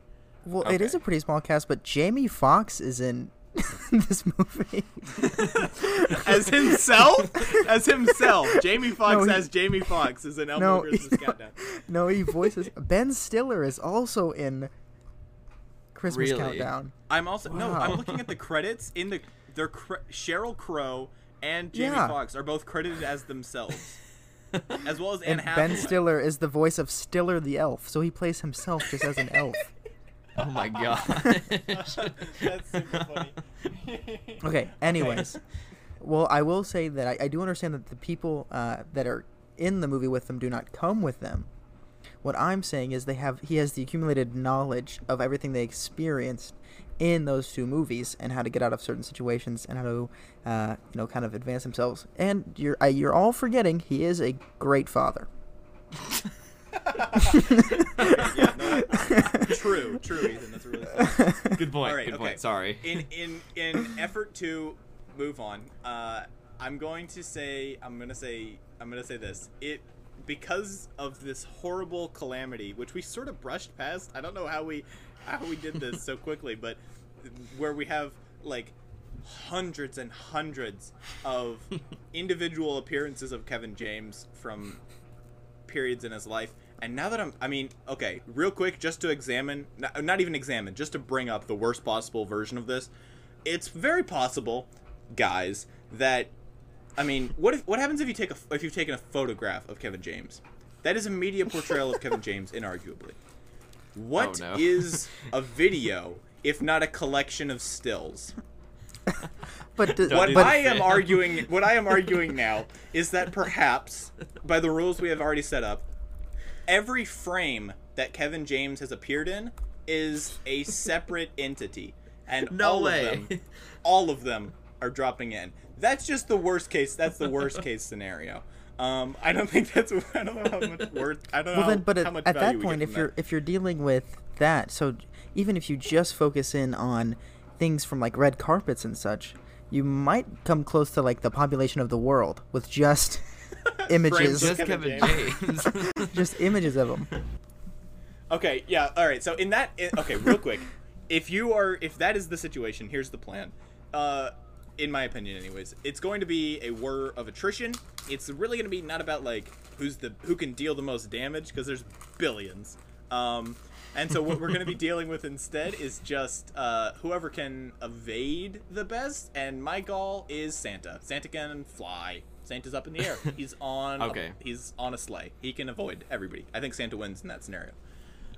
Speaker 3: Well, it is a pretty small cast, but Jamie Foxx is in this movie.
Speaker 1: As himself, as himself, Jamie Foxx
Speaker 3: No, he-
Speaker 1: as Jamie Foxx is in Elmo
Speaker 3: no,
Speaker 1: Christmas Countdown.
Speaker 3: no, he voices Ben Stiller is also in Christmas
Speaker 2: Really?
Speaker 3: Countdown.
Speaker 1: I'm also no. I'm looking at the credits in the. They're Sheryl Crow and Jamie
Speaker 3: Yeah.
Speaker 1: Foxx are both credited as themselves, as well as Anne
Speaker 3: And
Speaker 1: Hathaway.
Speaker 3: Ben Stiller is the voice of Stiller the elf, so he plays himself just as an elf.
Speaker 2: Oh my god.
Speaker 1: That's super funny.
Speaker 3: Okay. Anyways, well, I will say that I, I do understand that the people uh, that are in the movie with them do not come with them. What I'm saying is they have he has the accumulated knowledge of everything they experienced in those two movies and how to get out of certain situations and how to uh, you know kind of advance themselves. And you're uh, you're all forgetting he is a great father.
Speaker 1: yeah, no, true, true, Ethan. That's really funny.
Speaker 2: Good point.
Speaker 1: All right,
Speaker 2: good
Speaker 1: okay.
Speaker 2: point. Sorry.
Speaker 1: In in in effort to move on, uh, I'm going to say I'm gonna say I'm gonna say this. It because of this horrible calamity, which we sort of brushed past. I don't know how we how we did this so quickly, but where we have like hundreds and hundreds of individual appearances of Kevin James from periods in his life. And now that I'm, I mean, okay, real quick, just to examine, not, not even examine, just to bring up the worst possible version of this, it's very possible, guys, that, I mean, what if, what happens if you take a, if you've taken a photograph of Kevin James? That is a media portrayal of Kevin James, inarguably. What
Speaker 2: Oh, no.
Speaker 1: is a video if not a collection of stills?
Speaker 3: But d-
Speaker 2: Don't
Speaker 1: what
Speaker 3: but.
Speaker 1: I am arguing, what I am arguing now, is that perhaps by the rules we have already set up, every frame that Kevin James has appeared in is a separate entity, and
Speaker 2: No
Speaker 1: all
Speaker 2: way.
Speaker 1: of them, all of them are dropping in. That's just the worst case. That's the worst case scenario. Um, I don't think that's. I don't know how much worth. I don't know
Speaker 3: well then, but
Speaker 1: how
Speaker 3: at,
Speaker 1: much
Speaker 3: at that point, if
Speaker 1: from
Speaker 3: you're
Speaker 1: that.
Speaker 3: if you're dealing with that, so even if you just focus in on things from like red carpets and such, you might come close to like the population of the world with just images,
Speaker 2: Just
Speaker 1: Kevin
Speaker 2: Kevin James.
Speaker 3: just images of them.
Speaker 1: Okay, yeah, all right. So in that, in, okay, real quick, if you are, if that is the situation, here's the plan. Uh, in my opinion, anyways, it's going to be a war of attrition. It's really going to be not about like who's the who can deal the most damage because there's billions. Um, and so what we're going to be dealing with instead is just uh, whoever can evade the best. And my goal is Santa. Santa can fly. Santa's up in the air. He's on. a-
Speaker 2: Okay.
Speaker 1: he's on a sleigh. He can avoid everybody. I think Santa wins in that scenario.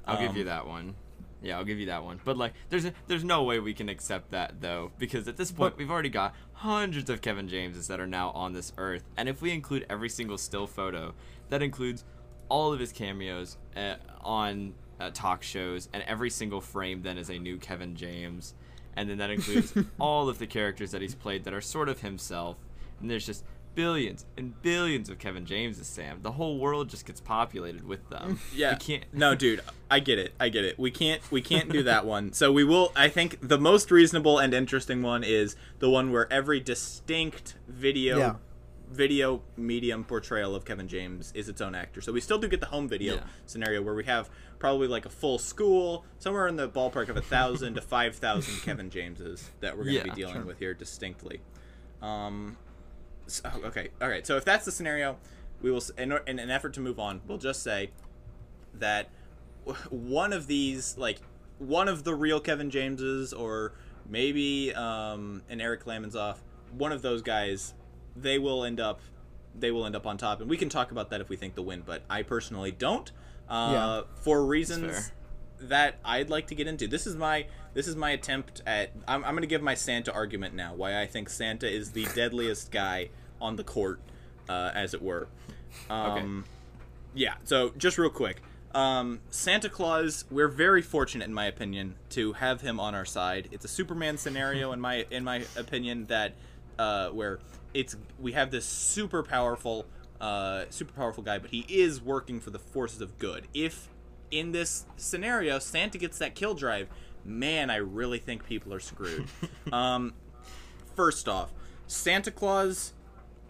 Speaker 2: I'll give
Speaker 1: Um,
Speaker 2: you that one. Yeah, I'll give you that one. But like, there's a, there's no way we can accept that though, because at this point we've already got hundreds of Kevin Jameses that are now on this earth, and if we include every single still photo, that includes all of his cameos uh, on uh, talk shows, and every single frame then is a new Kevin James, and then that includes all of the characters that he's played that are sort of himself, and there's just billions and billions of Kevin Jameses, Sam. The whole world just gets populated with them.
Speaker 1: Yeah.
Speaker 2: we can't.
Speaker 1: No, dude, I get it. I get it. We can't we can't do that one. So we will I think the most reasonable and interesting one is the one where every distinct video
Speaker 3: Yeah.
Speaker 1: video medium portrayal of Kevin James is its own actor. So we still do get the home video
Speaker 2: Yeah.
Speaker 1: scenario where we have probably like a full school, somewhere in the ballpark of a thousand to five thousand Kevin Jameses that we're gonna
Speaker 2: Yeah,
Speaker 1: be dealing
Speaker 3: sure.
Speaker 1: with here distinctly. Um so, okay, all right. So if that's the scenario, we will, in, in an effort to move on, we'll just say that one of these, like one of the real Kevin Jameses, or maybe um, an Eric Lamonsoff, one of those guys, they will end up, they will end up on top, and we can talk about that if we think the win. But I personally don't, uh,
Speaker 3: Yeah.
Speaker 1: for reasons that I'd like to get into. This is my this is my attempt at. I'm, I'm going to give my Santa argument now. Why I think Santa is the deadliest guy on the court, uh, as it were. Um, Yeah. So just real quick, um, Santa Claus. We're very fortunate, in my opinion, to have him on our side. It's a Superman scenario, in my in my opinion, that uh, where it's we have this super powerful. Uh, super powerful guy, but he is working for the forces of good. If in this scenario, Santa gets that kill drive, man, I really think people are screwed. um, first off, Santa Claus,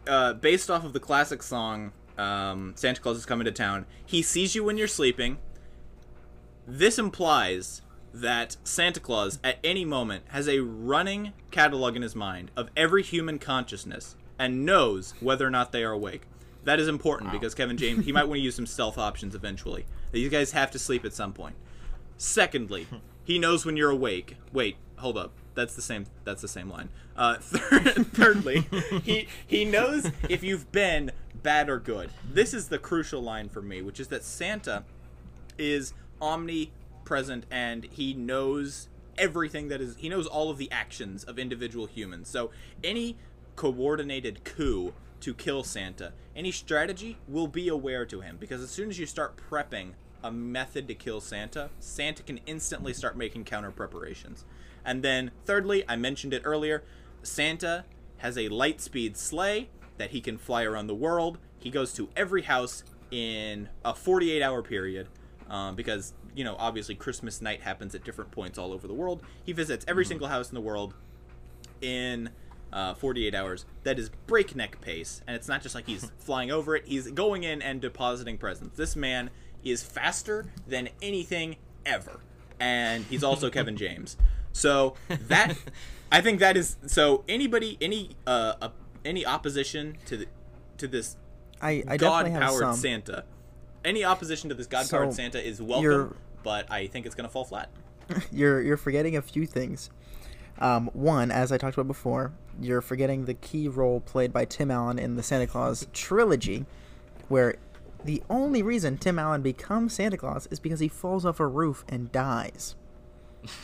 Speaker 1: uh, based off of the classic song um, "Santa Claus is Coming to Town," he sees you when you're sleeping. This implies that Santa Claus, at any moment, has a running catalog in his mind of every human consciousness and knows whether or not they are awake. That is important because Kevin James, he might want to use some stealth options eventually. These guys have to sleep at some point. Secondly, he knows when you're awake. Wait, hold up. That's the same. That's the same line. Uh, third, thirdly, he he knows if you've been bad or good. This is the crucial line for me, which is that Santa is omnipresent and he knows everything that is. He knows all of the actions of individual humans. So any coordinated coup to kill Santa, any strategy will be aware to him because as soon as you start prepping a method to kill Santa, Santa can instantly start making counter preparations. And then, thirdly, I mentioned it earlier, Santa has a light speed sleigh that he can fly around the world. He goes to every house in a 48 hour period um, because, you know, obviously Christmas night happens at different points all over the world. He visits every single house in the world in uh, 48 hours. That is breakneck pace. And it's not just like he's flying over it, he's going in and depositing presents. This man is faster than anything ever. And he's also Kevin James. So that I think that is so anybody any uh, uh any opposition to the to this
Speaker 3: I, I
Speaker 1: God powered. Santa. Any opposition to this god powered
Speaker 3: So,
Speaker 1: Santa is welcome, but I think it's gonna fall flat.
Speaker 3: You're you're forgetting a few things. Um, one, as I talked about before, you're forgetting the key role played by Tim Allen in the Santa Claus trilogy, where the only reason Tim Allen becomes Santa Claus is because he falls off a roof and dies.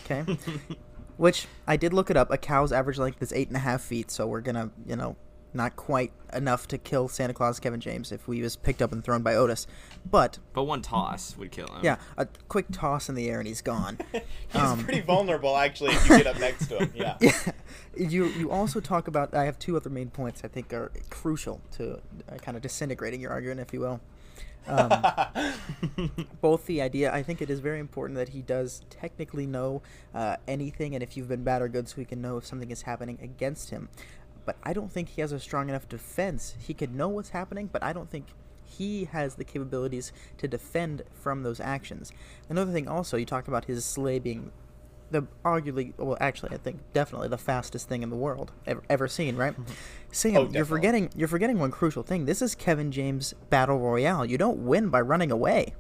Speaker 3: Okay, which I did look it up. A cow's average length is eight and a half feet, so we're gonna, you know, not quite enough to kill Santa Claus Kevin James if we was picked up and thrown by Otis, but
Speaker 2: But one toss would kill him.
Speaker 3: yeah, a quick toss in the air and he's gone.
Speaker 5: He's
Speaker 3: Um,
Speaker 5: pretty vulnerable, actually, if you get up next to him. Yeah.
Speaker 3: yeah. You you also talk about. I have two other main points I think are crucial to uh, kind of disintegrating your argument, if you will. Um, both the idea. I think it is very important that he does technically know uh, anything, and if you've been bad or good, so he can know if something is happening against him. But I don't think he has a strong enough defense. He could know what's happening, but I don't think he has the capabilities to defend from those actions. Another thing, also, you talked about his sleigh being the arguably, well, actually, I think definitely the fastest thing in the world ever, ever seen, right? Sam,
Speaker 5: Oh,
Speaker 3: you're forgetting you're forgetting one crucial thing. This is Kevin James Battle Royale. You don't win by running away.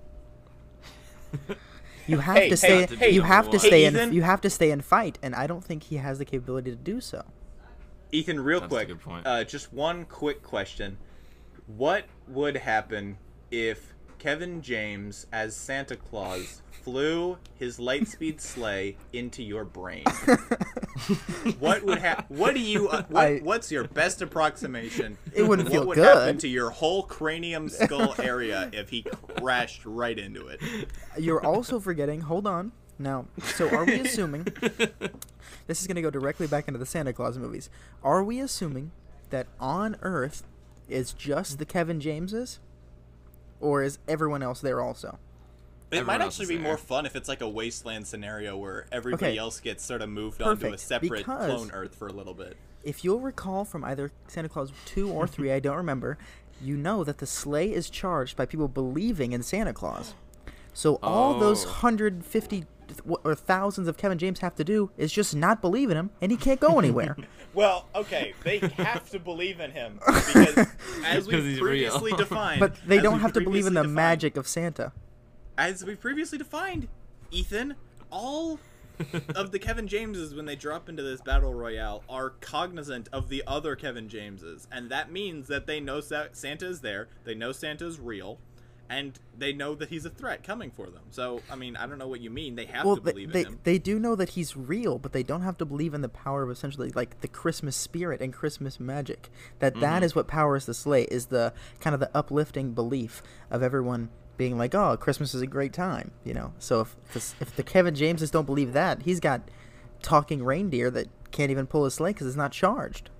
Speaker 3: You have
Speaker 5: Hey,
Speaker 3: to stay.
Speaker 5: hey,
Speaker 2: hey,
Speaker 3: you have to
Speaker 2: hey,
Speaker 3: stay
Speaker 1: Ethan.
Speaker 3: in. You have to stay and fight, and I don't think he has the capability to do so.
Speaker 1: Ethan, real
Speaker 2: That's a
Speaker 1: quick,
Speaker 2: good point.
Speaker 1: Uh, just one quick question: What would happen if Kevin James, as Santa Claus, flew his lightspeed sleigh into your brain? what would happen? What do you? Uh, what,
Speaker 3: I-
Speaker 1: what's your best approximation?
Speaker 3: It wouldn't
Speaker 1: what
Speaker 3: feel
Speaker 1: would
Speaker 3: good.
Speaker 1: happen to your whole cranium skull area if he crashed right into it?
Speaker 3: You're also forgetting. Hold on. Now, so are we assuming? this is going to go directly back into the Santa Claus movies. Are we assuming that on Earth is just the Kevin Jameses, or is everyone else there also?
Speaker 1: It might actually be
Speaker 2: there.
Speaker 1: more fun if it's like a wasteland scenario where everybody
Speaker 3: Okay.
Speaker 1: else gets sort of moved onto a separate
Speaker 3: because-
Speaker 1: clone Earth for a little bit.
Speaker 3: If you'll recall from either Santa Claus 2 or 3, I don't remember, you know that the sleigh is charged by people believing in Santa Claus. So all those 150 or thousands of Kevin James have to do is just not believe in him, and he can't go anywhere.
Speaker 5: Well, okay, they have to believe in him because
Speaker 1: as we
Speaker 2: 'Cause he's real.
Speaker 1: previously defined.
Speaker 3: but they don't have to believe in the
Speaker 1: defined-
Speaker 3: magic of Santa.
Speaker 1: As we previously defined, Ethan, all of the Kevin Jameses when they drop into this battle royale are cognizant of the other Kevin Jameses, and that means that they know Sa- Santa is there, they know Santa's real, and they know that he's a threat coming for them. So, I mean, I don't know what you mean. They have
Speaker 3: Well,
Speaker 1: to
Speaker 3: they,
Speaker 1: believe
Speaker 3: they,
Speaker 1: in him.
Speaker 3: they do know that he's real, but they don't have to believe in the power of essentially like the Christmas spirit and Christmas magic. That
Speaker 1: Mm-hmm.
Speaker 3: that is what powers the sleigh is the kind of the uplifting belief of everyone being like, "Oh, Christmas is a great time," you know. So if the, if the Kevin Jameses don't believe that, he's got talking reindeer that can't even pull his sleigh because it's not charged.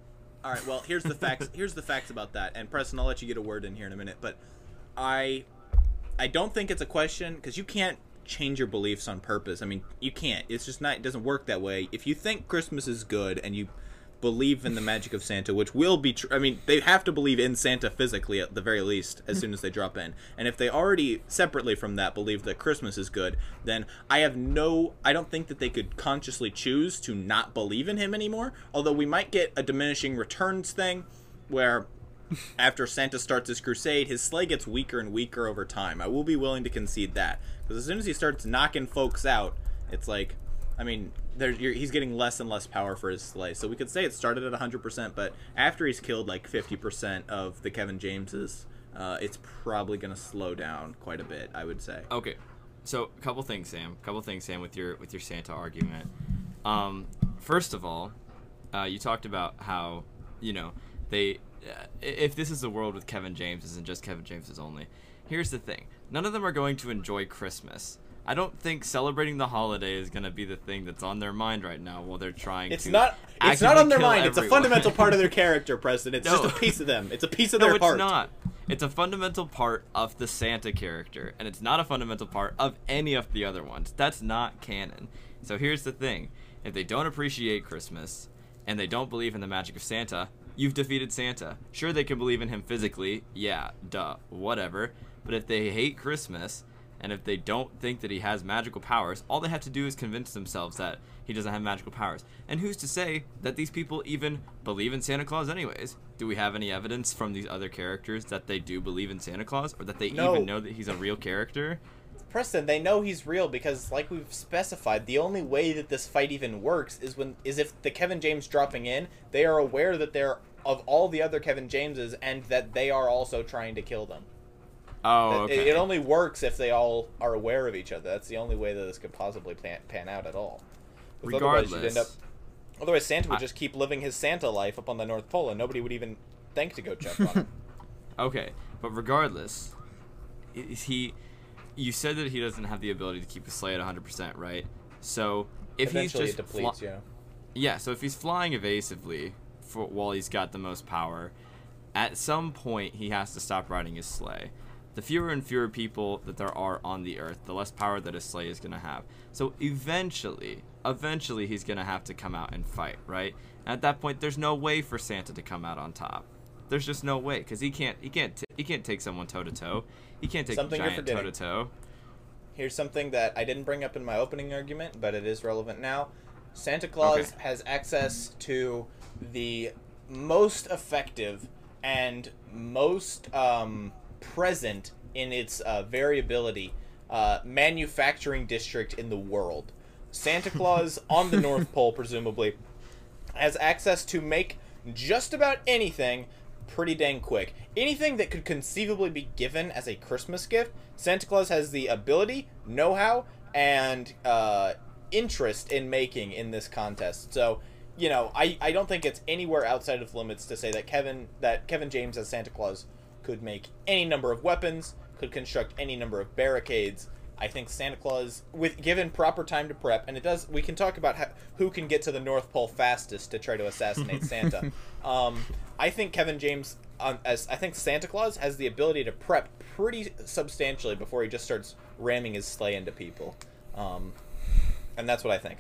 Speaker 1: All right. Well, here's the facts. Here's the facts about that. And Preston, I'll let you get a word in here in a minute. But I, I don't think it's a question because you can't change your beliefs on purpose. I mean, you can't. It's just not. It doesn't work that way. If you think Christmas is good and you believe in the magic of Santa, which will be true. I mean, they have to believe in Santa physically at the very least as mm-hmm. soon as they drop in. And if they already separately from that believe that Christmas is good, then I have no I don't think that they could consciously choose to not believe in him anymore. Although we might get a diminishing returns thing where after Santa starts his crusade, his sleigh gets weaker and weaker over time. I will be willing to concede that because as soon as he starts knocking folks out, it's like, I mean, there he's getting less and less power for his sleigh. So we could say it started at 100%, but after he's killed like 50% of the Kevin Jameses, uh, it's probably going to slow down quite a bit. I would say.
Speaker 2: Okay, so a couple things, Sam. A couple things, Sam, with your with your Santa argument. Um, first of all, uh, you talked about how you know they i- if this is a world with Kevin James and just Kevin James only, here's the thing: none of them are going to enjoy Christmas. I don't think celebrating the holiday is going to be the thing that's on their mind right now while they're trying to
Speaker 1: It's
Speaker 2: to.
Speaker 1: not. It's not on their mind. It's a fundamental part of their character, President. It's
Speaker 2: No.
Speaker 1: just a piece of them. It's a piece of
Speaker 2: No,
Speaker 1: their
Speaker 2: it's
Speaker 1: heart.
Speaker 2: It's not. It's a fundamental part of the Santa character, and it's not a fundamental part of any of the other ones. That's not canon. So here's the thing: if they don't appreciate Christmas and they don't believe in the magic of Santa, you've defeated Santa. Sure, they can believe in him physically, yeah, duh, whatever. But if they hate Christmas and if they don't think that he has magical powers, all they have to do is convince themselves that he doesn't have magical powers. And who's to say that these people even believe in Santa Claus, anyways? Do we have any evidence from these other characters that they do believe in Santa Claus, or that they
Speaker 1: No.
Speaker 2: even know that he's a real character?
Speaker 1: Preston, they know he's real because, like we've specified, the only way that this fight even works is when is if the Kevin James dropping in, they are aware that they're of all the other Kevin Jameses and that they are also trying to kill them.
Speaker 2: Oh,
Speaker 1: It-
Speaker 2: okay.
Speaker 1: It, only works if they all are aware of each other. That's the only way that this could possibly pan, pan out at all. 'Cause otherwise
Speaker 2: Regardless,
Speaker 1: end up, otherwise Santa would
Speaker 2: I-
Speaker 1: just keep living his Santa life up on the North Pole, and nobody would even think to go check on him.
Speaker 2: Okay, but regardless, is he? You said that he doesn't have the ability to keep the sleigh at 100%, right? So if
Speaker 1: Eventually,
Speaker 2: he's
Speaker 1: it
Speaker 2: just
Speaker 1: depletes.
Speaker 2: fly-
Speaker 1: you know.
Speaker 2: yeah, so if he's flying evasively for while he's got the most power, at some point he has to stop riding his sleigh. The fewer and fewer people that there are on the earth, the less power that his sleigh is going to have. So eventually, eventually he's going to have to come out and fight, right? And at that point there's no way for Santa to come out on top. There's just no way cuz he can't he can't t- he can't take someone toe to toe. He can't take
Speaker 1: Something
Speaker 2: a giant toe to toe.
Speaker 1: Here's something that I didn't bring up in my opening argument, but it is relevant now. Santa Claus
Speaker 2: Okay.
Speaker 1: has access to the most effective and most um, present in its uh, variability uh, manufacturing district in the world. Santa Claus on the North Pole, presumably, has access to make just about anything pretty dang quick. Anything that could conceivably be given as a Christmas gift, Santa Claus has the ability, know how, and uh, interest in making in this contest. So, you know, I, I don't think it's anywhere outside of limits to say that Kevin that Kevin James as Santa Claus could make any number of weapons, could construct any number of barricades. I think Santa Claus, with given proper time to prep, and it does, we can talk about how, who can get to the North Pole fastest to try to assassinate Santa. Um, I think Kevin James, um, as I think Santa Claus has the ability to prep pretty substantially before he just starts ramming his sleigh into people, um, and that's what I think.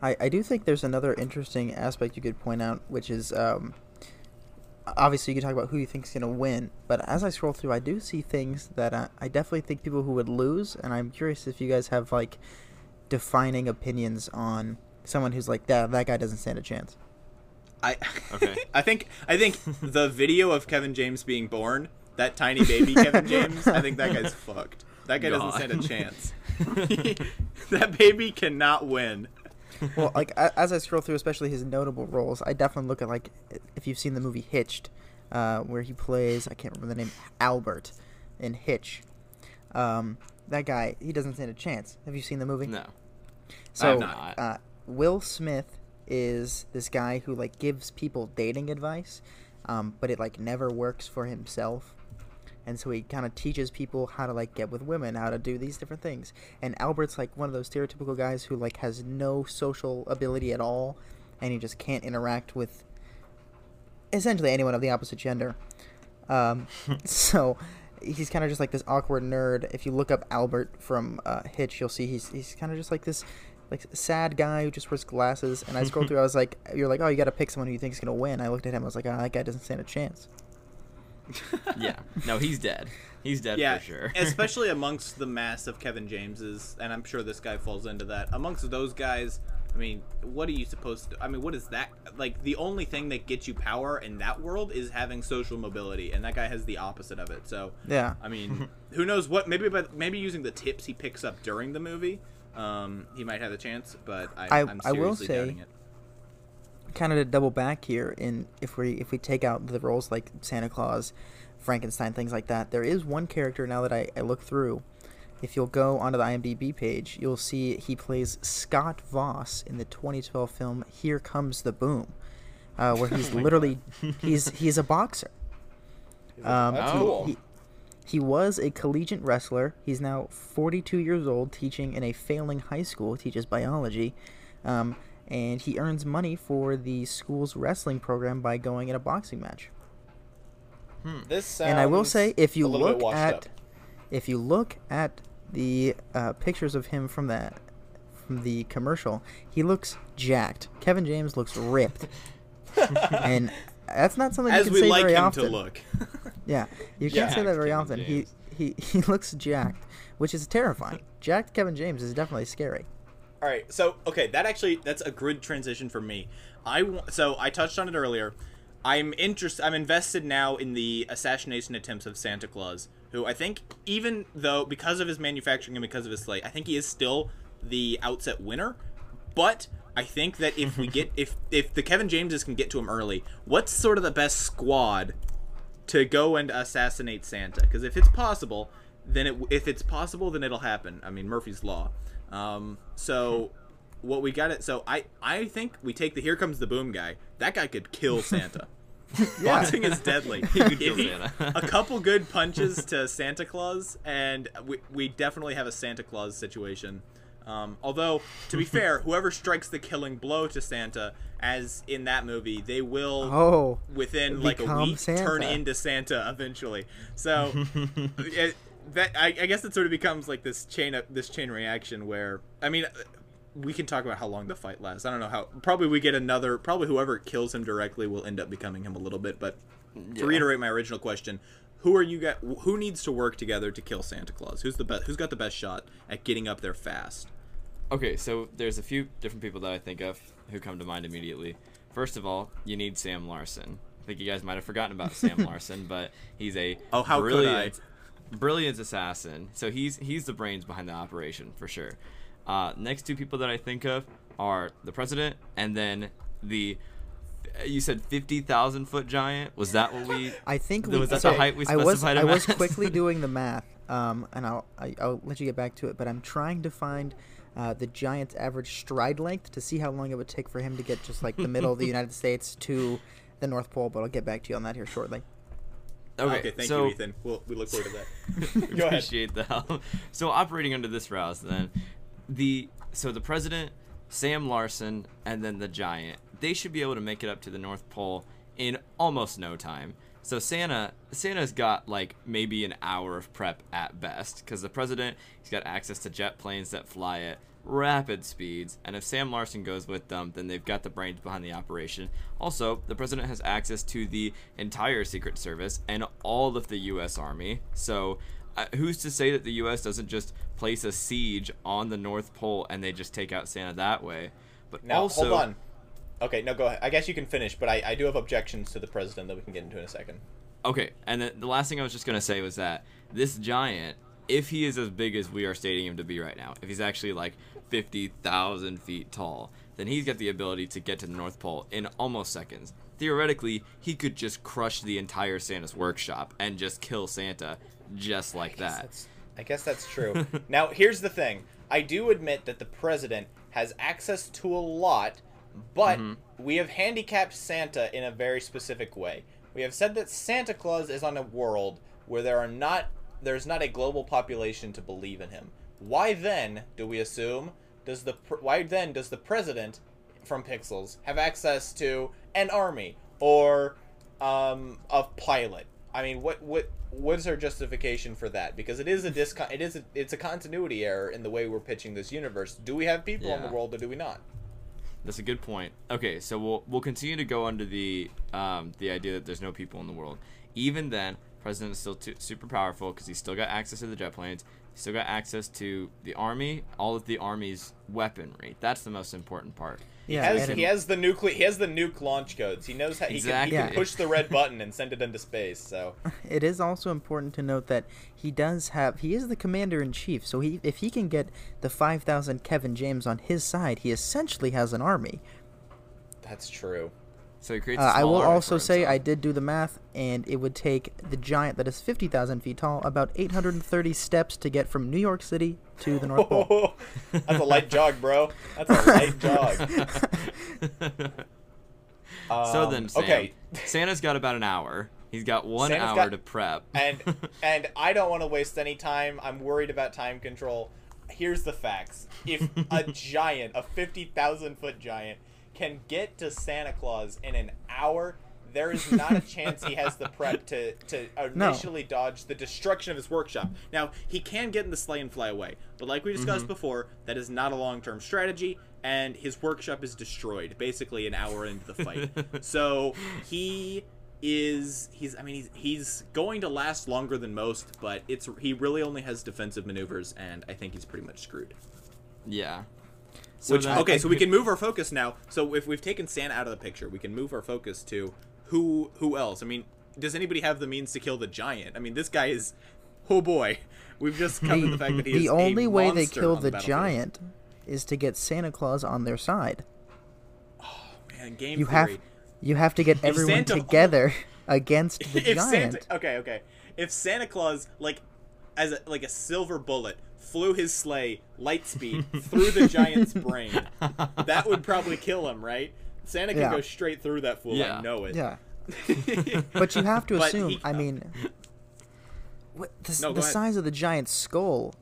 Speaker 3: I, I do think there's another interesting aspect you could point out, which is um, obviously you can talk about who you think's going to win, but as I scroll through, I do see things that I, I definitely think people who would lose, and I'm curious if you guys have like defining opinions on someone who's like that that guy doesn't stand a chance.
Speaker 1: I
Speaker 2: Okay.
Speaker 1: I think I think the video of Kevin James being born, that tiny baby Kevin James, I think that guy's fucked. That guy doesn't stand a chance. that baby cannot win.
Speaker 3: well, like as I scroll through, especially his notable roles, I definitely look at like if you've seen the movie Hitched, uh, where he plays I can't remember the name Albert in Hitch. Um, that guy, he doesn't stand a chance. Have you seen the movie?
Speaker 2: No.
Speaker 3: So,
Speaker 2: not.
Speaker 3: Uh, Will Smith is this guy who like gives people dating advice, um, but it like never works for himself, and so he kind of teaches people how to like get with women, how to do these different things. And Albert's like one of those stereotypical guys who like has no social ability at all, and he just can't interact with essentially anyone of the opposite gender. Um, so he's kind of just like this awkward nerd. If you look up Albert from uh, Hitch, you'll see he's he's kind of just like this like sad guy who just wears glasses. And I scrolled through, I was like, you're like, oh, you got to pick someone who you think's gonna win. I looked at him, I was like, oh, that guy doesn't stand a chance.
Speaker 2: Yeah. No, he's dead. He's dead
Speaker 1: yeah,
Speaker 2: for sure.
Speaker 1: especially amongst the mass of Kevin Jameses, and I'm sure this guy falls into that. Amongst those guys, I mean, what are you supposed to? I mean, what is that? Like, the only thing that gets you power in that world is having social mobility, and that guy has the opposite of it. So,
Speaker 3: Yeah.
Speaker 1: I mean, who knows what? Maybe, but maybe using the tips he picks up during the movie, um, he might have a chance. But I,
Speaker 3: I- I will
Speaker 1: seriously
Speaker 3: say-
Speaker 1: doubting it.
Speaker 3: Kind of to double back here in if we if we take out the roles like Santa Claus, Frankenstein, things like that, there is one character now that I, I look through. If you'll go onto the IMDb page, you'll see he plays Scott Voss in the 2012 film Here Comes the Boom. uh, where he's literally he's he's a boxer. Um,
Speaker 1: That's
Speaker 3: he-
Speaker 1: cool.
Speaker 3: He, he was a collegiate wrestler. He's now 42 years old, teaching in a failing high school. Teaches biology, um, and he earns money for the school's wrestling program by going in a boxing match.
Speaker 1: This sounds
Speaker 3: and I will say, if you
Speaker 1: a little bit
Speaker 3: look at
Speaker 1: up.
Speaker 3: if you look at the uh, pictures of him from that from the commercial, he looks jacked. Kevin James looks ripped, and that's not something you
Speaker 4: As
Speaker 3: can
Speaker 4: we
Speaker 3: say
Speaker 4: like
Speaker 3: very
Speaker 4: him
Speaker 3: often.
Speaker 4: to look.
Speaker 3: Yeah, you can't
Speaker 1: Yeah.
Speaker 3: say that very
Speaker 2: Kevin
Speaker 3: often.
Speaker 2: James.
Speaker 3: He, he he looks jacked, which is terrifying. Jacked Kevin James is definitely scary.
Speaker 4: All right, so okay, that actually that's a good transition for me. I so I touched on it earlier. I'm interested. I'm invested now in the assassination attempts of Santa Claus, who I think, even though because of his manufacturing and because of his slate, I think he is still the outset winner. But I think that if we get if if the Kevin Jameses can get to him early, what's sort of the best squad to go and assassinate Santa? Because if it's possible, then it if it's possible, then it'll happen. I mean Murphy's law. Um, so what we got it. So I I think we take the here comes the boom guy. That guy could kill Santa. Boxing is deadly.
Speaker 2: He could kill Santa.
Speaker 4: a couple good punches to Santa Claus, and we, we definitely have a Santa Claus situation. Um, although, to be fair, whoever strikes the killing blow to Santa, as in that movie, they will
Speaker 3: Oh,
Speaker 4: within like a week turn into Santa eventually. So it, that I, I guess it sort of becomes like this chain of this chain reaction where I mean uh, we can talk about how long the fight lasts. I don't know how. Probably we get another. Probably whoever kills him directly will end up becoming him a little bit. But to reiterate my original question, who are you got? Who needs to work together to kill Santa Claus? Who's the best? Who's got the best shot at getting up there fast?
Speaker 2: Okay, so there's a few different people that I think of who come to mind immediately. First of all, you need Sam Larson. I think you guys might have forgotten about Sam Larson, but he's a
Speaker 4: Oh, how could I?
Speaker 2: brilliant, brilliant assassin. So he's he's the brains behind the operation for sure. Uh, next two people that I think of are the president and then the. You said fifty thousand foot giant. Was that what we?
Speaker 3: I think
Speaker 2: Was
Speaker 3: we,
Speaker 2: that
Speaker 3: so
Speaker 2: the height we specified?
Speaker 3: I was I was quickly doing the math, um, and I'll I, I'll let you get back to it. But I'm trying to find uh, the giant's average stride length to see how long it would take for him to get just like the middle of the United States to the North Pole. But I'll get back to you on that here shortly.
Speaker 4: Okay, thank
Speaker 2: so,
Speaker 4: you, Ethan. We'll, we look forward to that. Go ahead.
Speaker 2: Appreciate the help. So operating under this rouse, then the so the president, Sam Larson, and then the giant, they should be able to make it up to the North Pole in almost no time. So Santa, Santa's got like maybe an hour of prep at best, because the president, he's got access to jet planes that fly at rapid speeds, and if Sam Larson goes with them, then they've got the brains behind the operation. Also, the president has access to the entire Secret Service and all of the U.S. Army. So, uh, who's to say that the U.S. doesn't just place a siege on the North Pole and they just take out Santa that way? But
Speaker 1: Now,
Speaker 2: also,
Speaker 1: hold on. Okay, no, go ahead. I guess you can finish, but I, I do have objections to the president that we can get into in a second.
Speaker 2: Okay, and then the last thing I was just gonna say was that this giant, if he is as big as we are stating him to be right now, if he's actually like fifty thousand feet tall, then he's got the ability to get to the North Pole in almost seconds. Theoretically, he could just crush the entire Santa's workshop and just kill Santa just like that.
Speaker 1: I guess that's true. now, here's the thing. I do admit that the president has access to a lot, but
Speaker 2: Mm-hmm.
Speaker 1: we have handicapped Santa in a very specific way. We have said that Santa Claus is on a world where there are not there's not a global population to believe in him. Why then do we assume does the pr- why then does the president from Pixels have access to an army or um, a pilot? I mean, what what what is our justification for that? Because it is a discon- it is a, it's a continuity error in the way we're pitching this universe. Do we have people in the world or do we not?
Speaker 2: That's a good point. Okay, so we'll we'll continue to go under the um, the idea that there's no people in the world. Even then, president is still too, super powerful because he's still got access to the jet planes. He's still got access to the army, all of the army's weaponry. That's the most important part.
Speaker 3: Yeah,
Speaker 1: Has, he has the nuclear he has the nuke launch codes. He knows how he, can, he can push the red button and send it into space. So
Speaker 3: It is also important to note that he does have he is the commander in chief. So he if he can get the 5000 Kevin James on his side, he essentially has an army.
Speaker 1: that's true.
Speaker 2: So he creates.
Speaker 3: Uh,
Speaker 2: a
Speaker 3: I
Speaker 2: small
Speaker 3: will also say. I did do the math and it would take the giant that is 50,000 feet tall about 830 steps to get from New York City to the North Pole.
Speaker 1: that's a light jog, bro. That's a light jog.
Speaker 2: so
Speaker 1: Um,
Speaker 2: then, Sam,
Speaker 1: okay.
Speaker 2: Santa's got about an hour. He's got one
Speaker 1: Santa's
Speaker 2: hour
Speaker 1: got-
Speaker 2: to prep.
Speaker 1: and and I don't want to waste any time. I'm worried about time control. Here's the facts: if a giant, a fifty thousand foot giant, can get to Santa Claus in an hour, there is not a chance he has the prep to to
Speaker 3: No.
Speaker 1: initially dodge the destruction of his workshop. Now he can get in the sleigh and fly away, but like we discussed mm-hmm. before, that is not a long term strategy. And his workshop is destroyed basically an hour into the fight. so he is he's I mean he's he's going to last longer than most, but it's he really only has defensive maneuvers, and I think he's pretty much screwed.
Speaker 2: yeah. So
Speaker 1: Which
Speaker 2: then-
Speaker 1: okay, so we can move our focus now. So if we've taken Santa out of the picture, we can move our focus to who who else? I mean, does anybody have the means to kill the giant? I mean, this guy is oh boy. We've just covered the,
Speaker 3: the,
Speaker 1: fact that he is
Speaker 3: the
Speaker 1: a
Speaker 3: only way they kill
Speaker 1: on
Speaker 3: the, giant is to get Santa Claus on their side.
Speaker 1: Oh man, game
Speaker 3: You
Speaker 1: theory.
Speaker 3: have you have to get everyone
Speaker 1: Santa-
Speaker 3: together against the
Speaker 1: if
Speaker 3: giant.
Speaker 1: Santa, okay, okay, if Santa Claus like as a, like a silver bullet flew his sleigh light speed through the giant's brain, that would probably kill him, right? Santa can
Speaker 3: Yeah.
Speaker 1: go straight through that fool.
Speaker 2: Yeah.
Speaker 1: I know it.
Speaker 3: Yeah, but you have to assume.
Speaker 1: he-
Speaker 3: I mean, what, the,
Speaker 1: No,
Speaker 3: the size of the giant's skull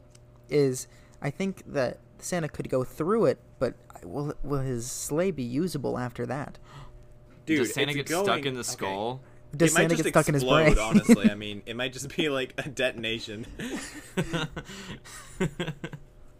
Speaker 3: is. I think that Santa could go through it, but will will his sleigh be usable after that?
Speaker 1: dude,
Speaker 2: Does Santa
Speaker 1: it's
Speaker 2: get
Speaker 1: going-
Speaker 2: stuck in the
Speaker 1: okay.
Speaker 2: skull?
Speaker 3: Does
Speaker 1: it might just
Speaker 3: get stuck in his
Speaker 1: explode,
Speaker 3: brain?
Speaker 1: honestly, I mean, it might just be like a detonation.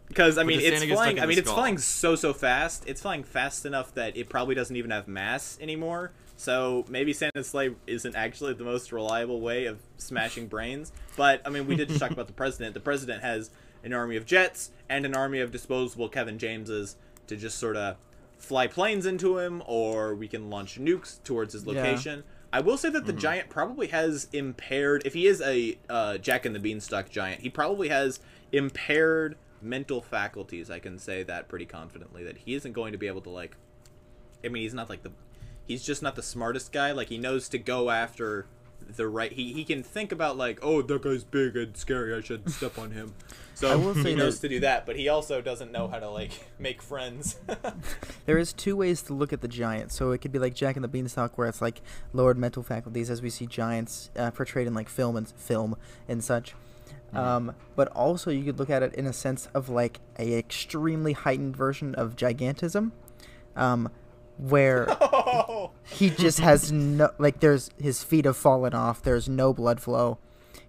Speaker 1: Because I mean, it's
Speaker 2: Santa get stuck
Speaker 1: flying. I
Speaker 2: the
Speaker 1: mean, it's
Speaker 2: skull?
Speaker 1: flying so so fast. It's flying fast enough that it probably doesn't even have mass anymore. So maybe Santa's sleigh isn't actually the most reliable way of smashing brains. But I mean, we did just talk about the president. The president has an army of jets and an army of disposable Kevin Jameses to just sort of fly planes into him, or we can launch nukes towards his
Speaker 3: Yeah.
Speaker 1: I will say that the giant probably has impaired. If he is a uh, Jack and the Beanstalk giant, he probably has impaired mental faculties. I can say that pretty confidently that he isn't going to be able to like. I mean, he's not like the. He's just not the smartest guy. Like he knows to go after the right. He he can think about like, oh, that guy's big and scary. I should step on him. So
Speaker 3: I will
Speaker 1: he
Speaker 3: say
Speaker 1: knows
Speaker 3: that-
Speaker 1: to do that, but he also doesn't know how to like make friends.
Speaker 3: There is two ways to look at the giant. So it could be like Jack and the Beanstalk, where it's like lowered mental faculties, as we see giants uh, portrayed in like film and film and such. Um, but also, you could look at it in a sense of like a extremely heightened version of gigantism, um, where
Speaker 1: oh,
Speaker 3: he just has no like. There's his feet have fallen off. There's no blood flow.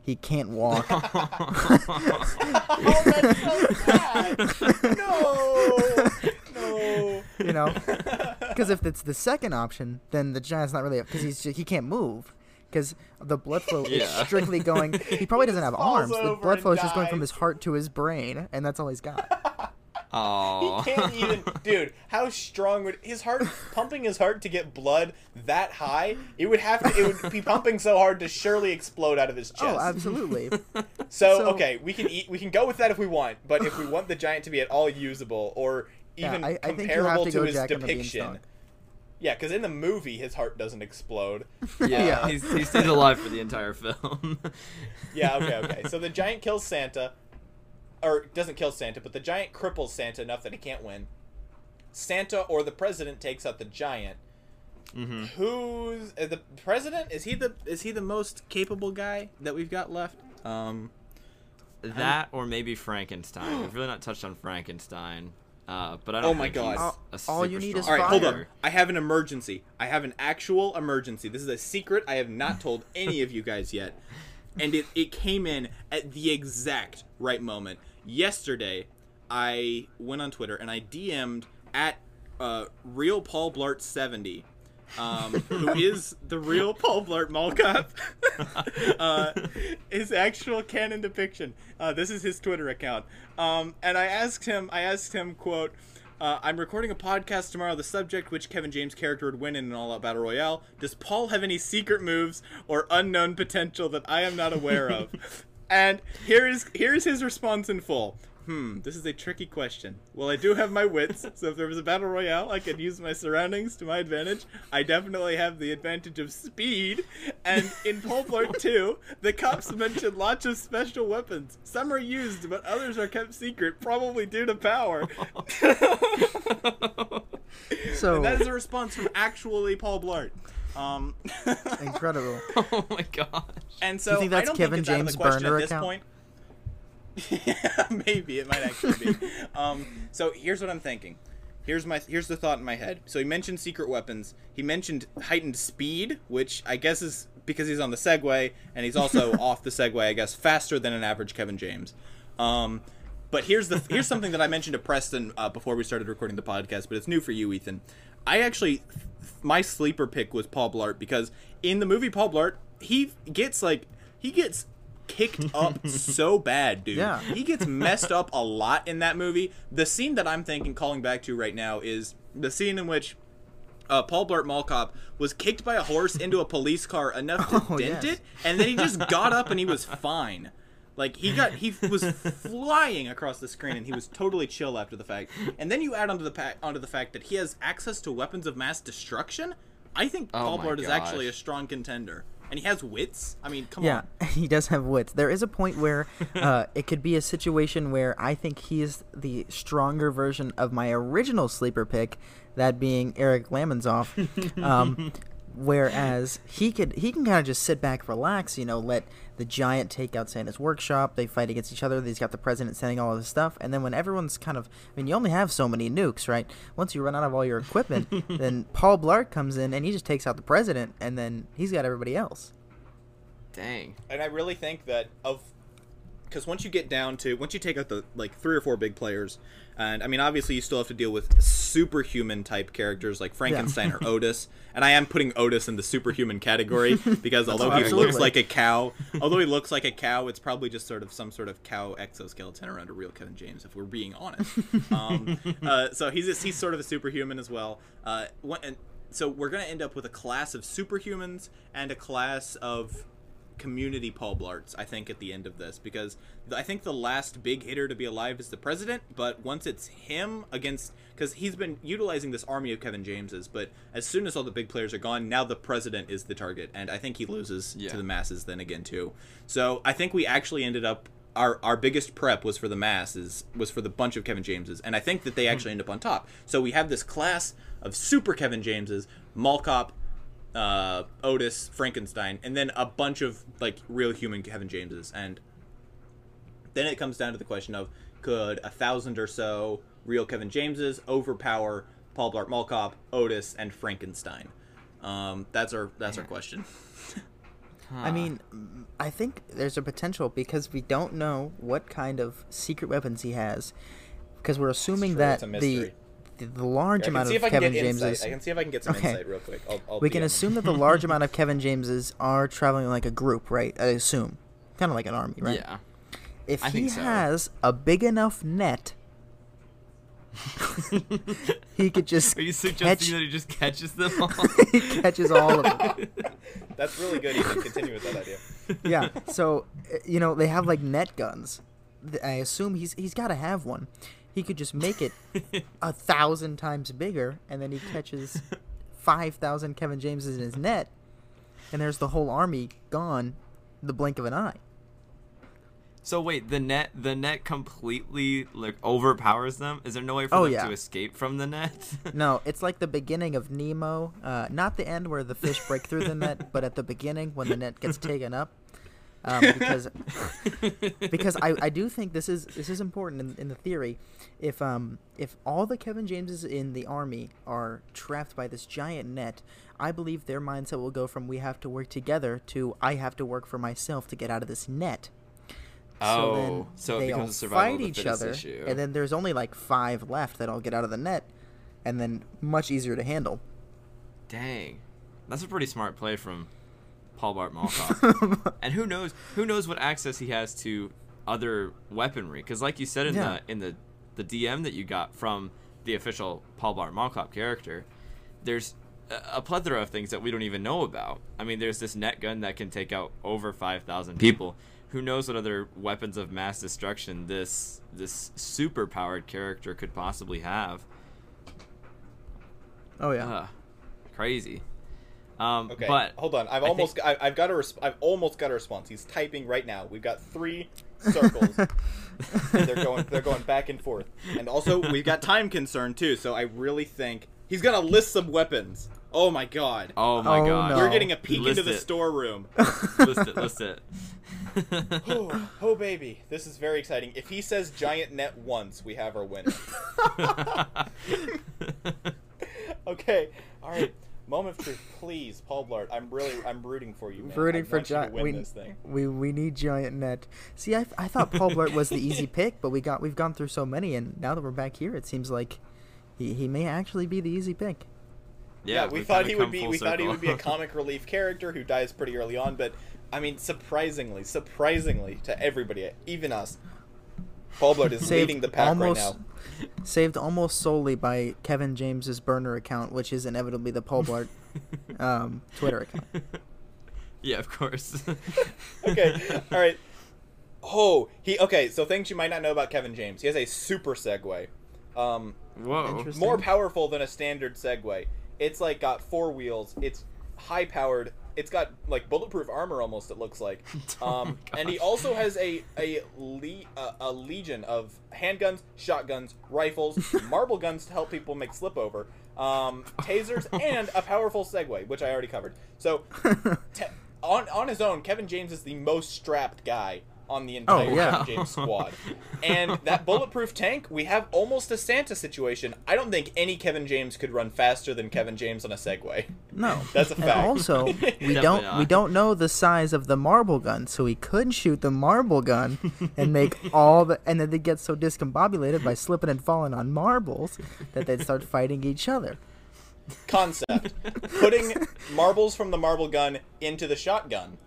Speaker 3: He can't walk.
Speaker 1: oh, that's so sad. No, no.
Speaker 3: you know, because if it's the second option, then the giant's not really because he's ju- he can't move because the blood flow is strictly going. He probably doesn't have arms. The blood flow is just going from his heart to his brain, and that's all he's got.
Speaker 2: Oh.
Speaker 1: He can't even, dude. How strong would his heart pumping his heart to get blood that high? It would have to. It would be pumping so hard to surely explode out of his oh, chest.
Speaker 3: oh, absolutely.
Speaker 1: so,
Speaker 3: so-
Speaker 1: okay, we can eat. We can go with that if we want. But if we want the giant to be at all usable or
Speaker 3: Yeah,
Speaker 1: even
Speaker 3: I- I think you have
Speaker 1: comparable
Speaker 3: to
Speaker 1: to, his
Speaker 3: Jack
Speaker 1: depiction. Yeah, because in the movie, his heart doesn't explode.
Speaker 2: Yeah,
Speaker 3: Yeah.
Speaker 2: He's, he stays alive for the entire film.
Speaker 1: Yeah, okay, okay. So the giant kills Santa, or doesn't kill Santa, but the giant cripples Santa enough that he can't win. Santa or the president takes out the giant.
Speaker 2: hmm
Speaker 1: Who's uh, the president? Is he the is he the most capable guy that we've got left? Um,
Speaker 2: That or maybe Frankenstein. We've really not touched on Frankenstein. Uh, but I don't
Speaker 1: Oh my God.
Speaker 3: All- you
Speaker 2: super
Speaker 3: need is
Speaker 1: all
Speaker 2: strong
Speaker 1: right, hold
Speaker 3: fire.
Speaker 1: up. I have an emergency. I have an actual emergency. This is a secret I have not told any of you guys yet. And it, it came in at the exact right moment. Yesterday, I went on Twitter and I DM'd at uh, real Paul Blart 70. Um, who is the real Paul Blart Mall Cop? uh, his actual canon depiction. Uh, this is his Twitter account. Um, and I asked him, I asked him, quote, uh, I'm recording a podcast tomorrow. The subject, which Kevin James' character would win in an all-out battle royale. Does Paul have any secret moves or unknown potential that I am not aware of? and here is here's his response in full. Hmm, this is a tricky question. Well, I do have my wits, so if there was a battle royale, I could use my surroundings to my advantage. I definitely have the advantage of speed. And in Paul Blart 2, the cops mentioned lots of special weapons. Some are used, but others are kept secret, probably due to power.
Speaker 3: So
Speaker 1: And that is a response from actually Paul Blart. Um,
Speaker 3: incredible.
Speaker 2: oh my gosh.
Speaker 1: and so
Speaker 3: think
Speaker 1: I
Speaker 3: that's
Speaker 1: don't
Speaker 3: Kevin
Speaker 1: think it's out of
Speaker 3: James'
Speaker 1: the question
Speaker 3: burner
Speaker 1: at this
Speaker 3: account?
Speaker 1: point. yeah, maybe it might actually be. um, so here's what I'm thinking. Here's my here's the thought in my head. So he mentioned secret weapons. He mentioned heightened speed, which I guess is because he's on the Segway and he's also off the Segway. I guess faster than an average Kevin James. Um, but here's the here's something that I mentioned to Preston uh, before we started recording the podcast, but it's new for you, Ethan. I actually my sleeper pick was Paul Blart because in the movie Paul Blart, he gets like he gets kicked up so bad, dude.
Speaker 3: Yeah.
Speaker 1: He gets messed up a lot in that movie. The scene that I'm thinking calling back to right now is the scene in which uh, Paul Blart Mall Cop was kicked by a horse into a police car enough to
Speaker 3: Oh,
Speaker 1: dent
Speaker 3: yes.
Speaker 1: it, and then he just got up and he was fine. Like he got, he was flying across the screen, and he was totally chill after the fact. And then you add onto the pa- onto the fact that he has access to weapons of mass destruction. I think
Speaker 2: Oh
Speaker 1: Paul
Speaker 2: my
Speaker 1: Blart is actually a strong contender, and he has wits. I mean, come
Speaker 3: Yeah,
Speaker 1: on.
Speaker 3: Yeah, he does have wits. There is a point where uh, it could be a situation where I think he is the stronger version of my original sleeper pick, that being Eric Lamonsoff. Um, whereas he could he can kind of just sit back, relax, you know, let the giant takeout Santa's workshop. They fight against each other. He's got the president sending all of his stuff, and then when everyone's kind of, I mean, you only have so many nukes, right? Once you run out of all your equipment, then Paul Blart comes in and he just takes out the president, and then he's got everybody else.
Speaker 2: Dang.
Speaker 1: and I really think that of because once you get down to once you take out the like three or four big players, and I mean obviously you still have to deal with superhuman type characters like Frankenstein or Otis, and I am putting Otis in the superhuman category because although he looks like a cow, although he looks like a cow, it's probably just sort of some sort of cow exoskeleton around a real Kevin James if we're being honest. um, uh, so he's he's sort of a superhuman as well. Uh, one, and so we're gonna end up with a class of superhumans and a class of community Paul Blarts, I think, at the end of this, because I think the last big hitter to be alive is the president, but once it's him against, because he's been utilizing this army of Kevin Jameses, but as soon as all the big players are gone, now the president is the target, and I think he loses
Speaker 2: Yeah.
Speaker 1: to the masses then again, too. So I think we actually ended up. Our, our biggest prep was for the masses, was for the bunch of Kevin Jameses, and I think that they hmm. actually end up on top. So we have this class of super Kevin Jameses, Mall Cop, uh, Otis, Frankenstein, and then a bunch of like real human Kevin Jameses. And then it comes down to the question of could a thousand or so real Kevin Jameses overpower Paul Blart Mall Cop, Otis, and Frankenstein? Um, that's our that's our question.
Speaker 3: I mean, I think there's a potential because we don't know what kind of secret weapons he has, because we're assuming
Speaker 1: true,
Speaker 3: that the,
Speaker 1: mystery.
Speaker 3: The the large
Speaker 1: I can
Speaker 3: amount of
Speaker 1: if I can
Speaker 3: Kevin
Speaker 1: get
Speaker 3: James's.
Speaker 1: insight. I can see if I can get some
Speaker 3: Okay.
Speaker 1: insight real quick. I'll, I'll
Speaker 3: we can assume that the large amount of Kevin Jameses are traveling like a group, right? I assume, kind of like an army, right?
Speaker 2: Yeah.
Speaker 3: If
Speaker 2: I
Speaker 3: he
Speaker 2: think so.
Speaker 3: has a big enough net, he could just
Speaker 2: Are you
Speaker 3: catch.
Speaker 2: suggesting that he just catches them all?
Speaker 3: he catches all of them.
Speaker 1: That's really good. You can Continue with that idea.
Speaker 3: yeah. So uh, you know they have like net guns. I assume he's he's got to have one. He could just make it a thousand times bigger, and then he catches five thousand Kevin Jameses in his net, and there's the whole army gone, the blink of an eye.
Speaker 2: So wait, the net the net completely like overpowers them. Is there no way for
Speaker 3: Oh,
Speaker 2: them
Speaker 3: yeah.
Speaker 2: to escape from the net?
Speaker 3: No, it's like the beginning of Nemo. Uh, not the end where the fish break through the net, but at the beginning when the net gets taken up. Um, because because I, I do think this is this is important in, in the theory. If um if all the Kevin Jameses in the army are trapped by this giant net, I believe their mindset will go from we have to work together to I have to work for myself to get out of this net.
Speaker 2: Oh,
Speaker 3: then
Speaker 2: so it becomes
Speaker 3: all
Speaker 2: a survival
Speaker 3: fight each other,
Speaker 2: issue.
Speaker 3: and then there's only like five left that all get out of the net, and then much easier to handle.
Speaker 2: Dang, that's a pretty smart play from Paul Blart Mall Cop. and who knows? Who knows what access he has to other weaponry? Because, like you said in
Speaker 3: Yeah.
Speaker 2: the in the the DM that you got from the official Paul Blart Mall Cop character, there's a- plethora of things that we don't even know about. I mean, there's this net gun that can take out over five thousand people. Who knows what other weapons of mass destruction this this super powered character could possibly have?
Speaker 3: Oh yeah.
Speaker 2: Ugh, crazy. Um,
Speaker 1: Okay,
Speaker 2: but
Speaker 1: hold on. I've
Speaker 2: I
Speaker 1: almost
Speaker 2: think-
Speaker 1: I, I've got a res- I've almost got a response. He's typing right now. We've got three circles. and they're going they're going back and forth. And also we've got time concern too. So I really think He's gonna list some weapons. Oh my god.
Speaker 2: Oh my
Speaker 3: Oh,
Speaker 2: god.
Speaker 3: no.
Speaker 1: We're getting a peek
Speaker 2: List
Speaker 1: into the storeroom.
Speaker 2: list it, list it.
Speaker 1: oh, oh, baby, this is very exciting. If he says giant net once, we have our winner. okay, all right. Moment of truth, please, Paul Blart. I'm really, I'm rooting for you, man.
Speaker 3: Rooting
Speaker 1: I
Speaker 3: for
Speaker 1: want you to
Speaker 3: giant.
Speaker 1: win
Speaker 3: We, we we need giant net. See, I, I thought Paul Blart was the easy pick, but we got we've gone through so many, and now that we're back here, it seems like he, he may actually be the easy pick.
Speaker 1: Yeah, we
Speaker 2: we've
Speaker 1: thought he would be.
Speaker 2: full
Speaker 1: We thought he would be a comic relief character who dies pretty early on, but I mean, surprisingly, surprisingly to everybody, even us, Paul Blart is
Speaker 3: Saved
Speaker 1: leading the pack
Speaker 3: almost,
Speaker 1: right now.
Speaker 3: Saved almost solely by Kevin James's burner account, which is inevitably the Paul Blart um, Twitter account.
Speaker 2: yeah, of course.
Speaker 1: okay, all right. Oh, he okay. So things you might not know about Kevin James. He has a super Segway, um,
Speaker 2: Whoa.
Speaker 1: More powerful than a standard Segway. It's like got four wheels. It's high powered. It's got like bulletproof armor almost. It looks like.
Speaker 2: Oh
Speaker 1: Um,
Speaker 2: my
Speaker 1: and he also has a a, le- uh, a legion of handguns, shotguns, rifles, marble guns to help people make slip over, um, tasers, and a powerful Segway, which I already covered. So te- on on his own, Kevin James is the most strapped guy on the oh, entire
Speaker 3: Oh, yeah.
Speaker 1: James squad. And that bulletproof tank, we have almost a Santa situation. I don't think any Kevin James could run faster than Kevin James on a Segway.
Speaker 3: No,
Speaker 1: That's a fact.
Speaker 3: And
Speaker 1: fact.
Speaker 3: also, we
Speaker 2: Definitely
Speaker 3: don't we don't know the size of the marble gun, so he could shoot the marble gun and make all the and then they get so discombobulated by slipping and falling on marbles that they'd start fighting each other.
Speaker 1: Concept: putting marbles from the marble gun into the shotgun.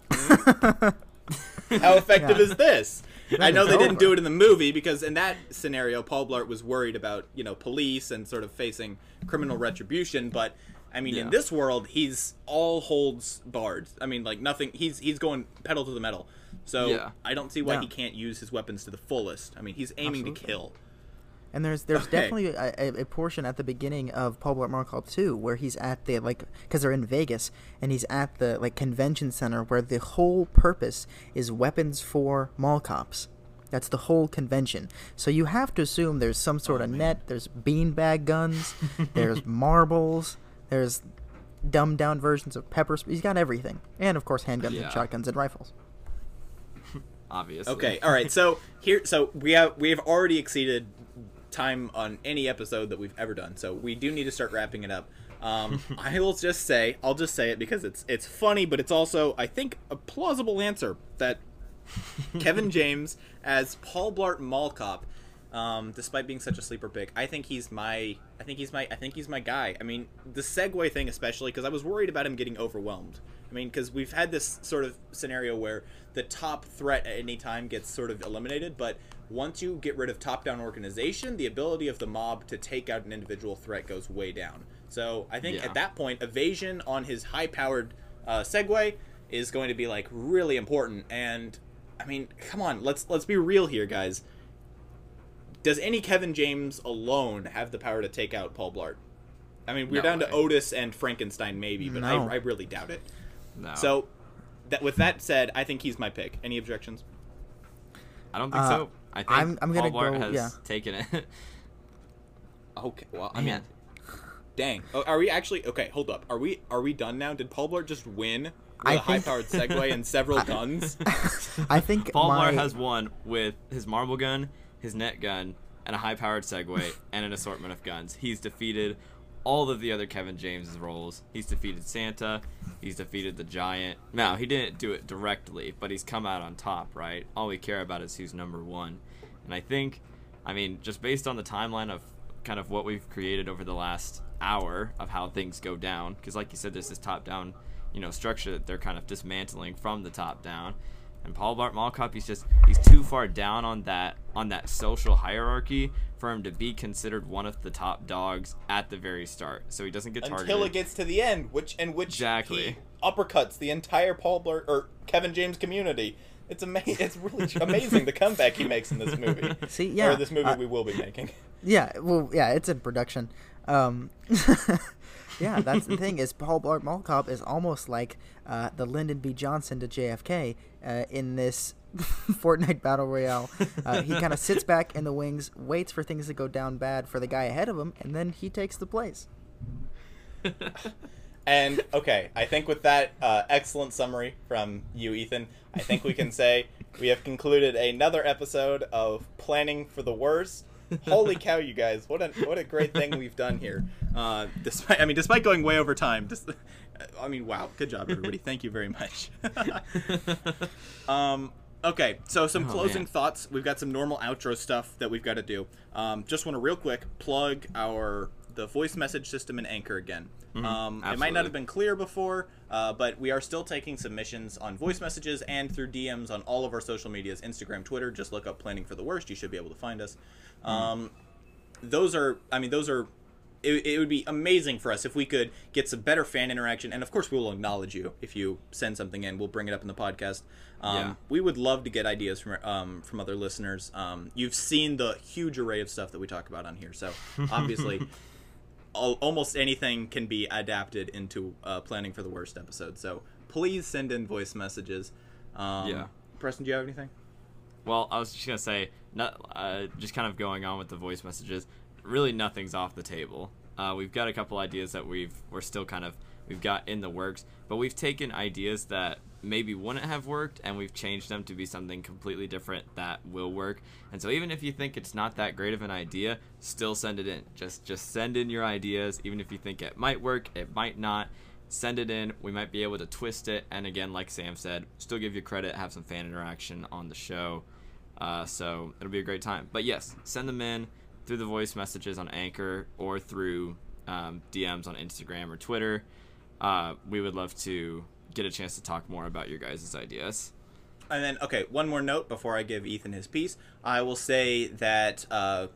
Speaker 1: How effective
Speaker 3: Yeah.
Speaker 1: is this? I know they didn't do it in the movie because in that scenario, Paul Blart was worried about you know police and sort of facing criminal retribution. But I mean, in this world, he's all holds barred. I mean, like nothing. He's he's going pedal to the metal. So
Speaker 2: Yeah.
Speaker 1: I don't see why
Speaker 3: Yeah.
Speaker 1: he can't use his weapons to the fullest. I mean, he's aiming to kill.
Speaker 3: And there's there's
Speaker 1: Okay.
Speaker 3: definitely a, a, a portion at the beginning of Paul Blart Mall Cop 2 where he's at the like because they're in Vegas and he's at the like convention center where the whole purpose is weapons for mall cops. That's the whole convention. So you have to assume there's some sort
Speaker 1: Oh,
Speaker 3: of net. There's beanbag guns. there's marbles. There's dumbed down versions of pepper. Sp- he's got everything, and of course handguns
Speaker 2: Yeah.
Speaker 3: and shotguns and rifles.
Speaker 2: Obviously.
Speaker 1: Okay, all right. So here, so we have we have already exceeded time on any episode that we've ever done. So we do need to start wrapping it up. Um, I will just say, I'll just say it because it's it's funny, but it's also I think a plausible answer that Kevin James as Paul Blart Mall Cop, um, despite being such a sleeper pick, I think he's my I think he's my I think he's my guy. I mean, the Segway thing especially because I was worried about him getting overwhelmed. I mean, because we've had this sort of scenario where the top threat at any time gets sort of eliminated, but once you get rid of top-down organization, the ability of the mob to take out an individual threat goes way down. So I think
Speaker 2: Yeah.
Speaker 1: at that point, evasion on his high-powered uh, Segway is going to be like really important. And I mean, come on, let's let's be real here, guys. Does any Kevin James alone have the power to take out Paul Blart? I mean, we're
Speaker 2: No
Speaker 1: down to. Otis and Frankenstein maybe, but
Speaker 3: No.
Speaker 1: I, I really doubt it.
Speaker 2: No.
Speaker 1: So, that with that said, I think he's my pick. Any objections?
Speaker 2: I don't think
Speaker 3: Uh,
Speaker 2: so. I think
Speaker 3: I'm- I'm gonna
Speaker 2: Paul Blart
Speaker 3: go-
Speaker 2: has
Speaker 3: yeah.
Speaker 2: taken it.
Speaker 1: Okay, well, I mean, dang. Oh, are we actually okay? Hold up. Are we are we done now? Did Paul Blart just win with
Speaker 3: I
Speaker 1: a
Speaker 3: think-
Speaker 1: high-powered Segway and several guns?
Speaker 3: I think
Speaker 2: Paul
Speaker 3: my,
Speaker 2: Blart has won with his marble gun, his net gun, and a high-powered Segway, and an assortment of guns. He's defeated all of the other Kevin James's roles. He's defeated Santa. He's defeated the Giant. Now he didn't do it directly, but he's come out on top, right? All we care about is who's number one. And I think, I mean, just based on the timeline of kind of what we've created over the last hour of how things go down, because like you said, there's this top-down, you know, structure that they're kind of dismantling from the top down. And Paul Blart Mall Cop, he's just he's too far down on that on that social hierarchy for him to be considered one of the top dogs at the very start. So he doesn't get targeted.
Speaker 1: Until it gets to the end, which in which
Speaker 2: Exactly.
Speaker 1: he uppercuts the entire Paul Blart or Kevin James community. It's amazing. It's really amazing the comeback he makes in this movie.
Speaker 3: See, yeah,
Speaker 1: or this movie
Speaker 3: uh,
Speaker 1: we will be making.
Speaker 3: Yeah, well, yeah, it's in production. Um, yeah, that's the thing is Paul Blart Mall Cop is almost like uh, the Lyndon B. Johnson to JFK uh, in this Fortnite battle royale. Uh, he kind of sits back in the wings, waits for things to go down bad for the guy ahead of him, and then he takes the place.
Speaker 1: And okay, I think with that uh, excellent summary from you, Ethan, I think we can say we have concluded another episode of Planning for the Worst. Holy cow, you guys! What a what a great thing we've done here. Uh, despite I mean, despite going way over time, just I mean, wow, good job, everybody. Thank you very much. um, okay, so some
Speaker 2: Oh,
Speaker 1: closing
Speaker 2: man.
Speaker 1: thoughts. We've got some normal outro stuff that we've got to do. Um, just want to real quick plug our the voice message system in Anchor again. um, it might not have been clear before, uh, but we are still taking submissions on voice messages and through DMs on all of our social medias Instagram, Twitter. Just look up Planning for the Worst. You should be able to find us. Um, those are, I mean, those are. It, it would be amazing for us if we could get some better fan interaction, and of course, we will acknowledge you if you send something in. We'll bring it up in the podcast. Um,
Speaker 2: Yeah.
Speaker 1: We would love to get ideas from um, from other listeners. Um, you've seen the huge array of stuff that we talk about on here, so obviously, almost anything can be adapted into uh, planning for the worst episode. So please send in voice messages. Um,
Speaker 2: Yeah.
Speaker 1: Preston, do you have anything?
Speaker 2: Well, I was just gonna say, not uh, just kind of going on with the voice messages. Really, nothing's off the table. Uh, we've got a couple ideas that we've we're still kind of we've got in the works, but we've taken ideas that maybe wouldn't have worked and we've changed them to be something completely different that will work. And so even if you think it's not that great of an idea, still send it in. Just just send in your ideas, even if you think it might work, it might not. Send it in. We might be able to twist it, and again, like Sam said, still give you credit, have some fan interaction on the show. Uh, so it'll be a great time. But yes, send them in through the voice messages on Anchor or through um, DMs on Instagram or Twitter. Uh, we would love to get a chance to talk more about your guys' ideas.
Speaker 1: And then, okay, one more note before I give Ethan his piece. I will say that uh,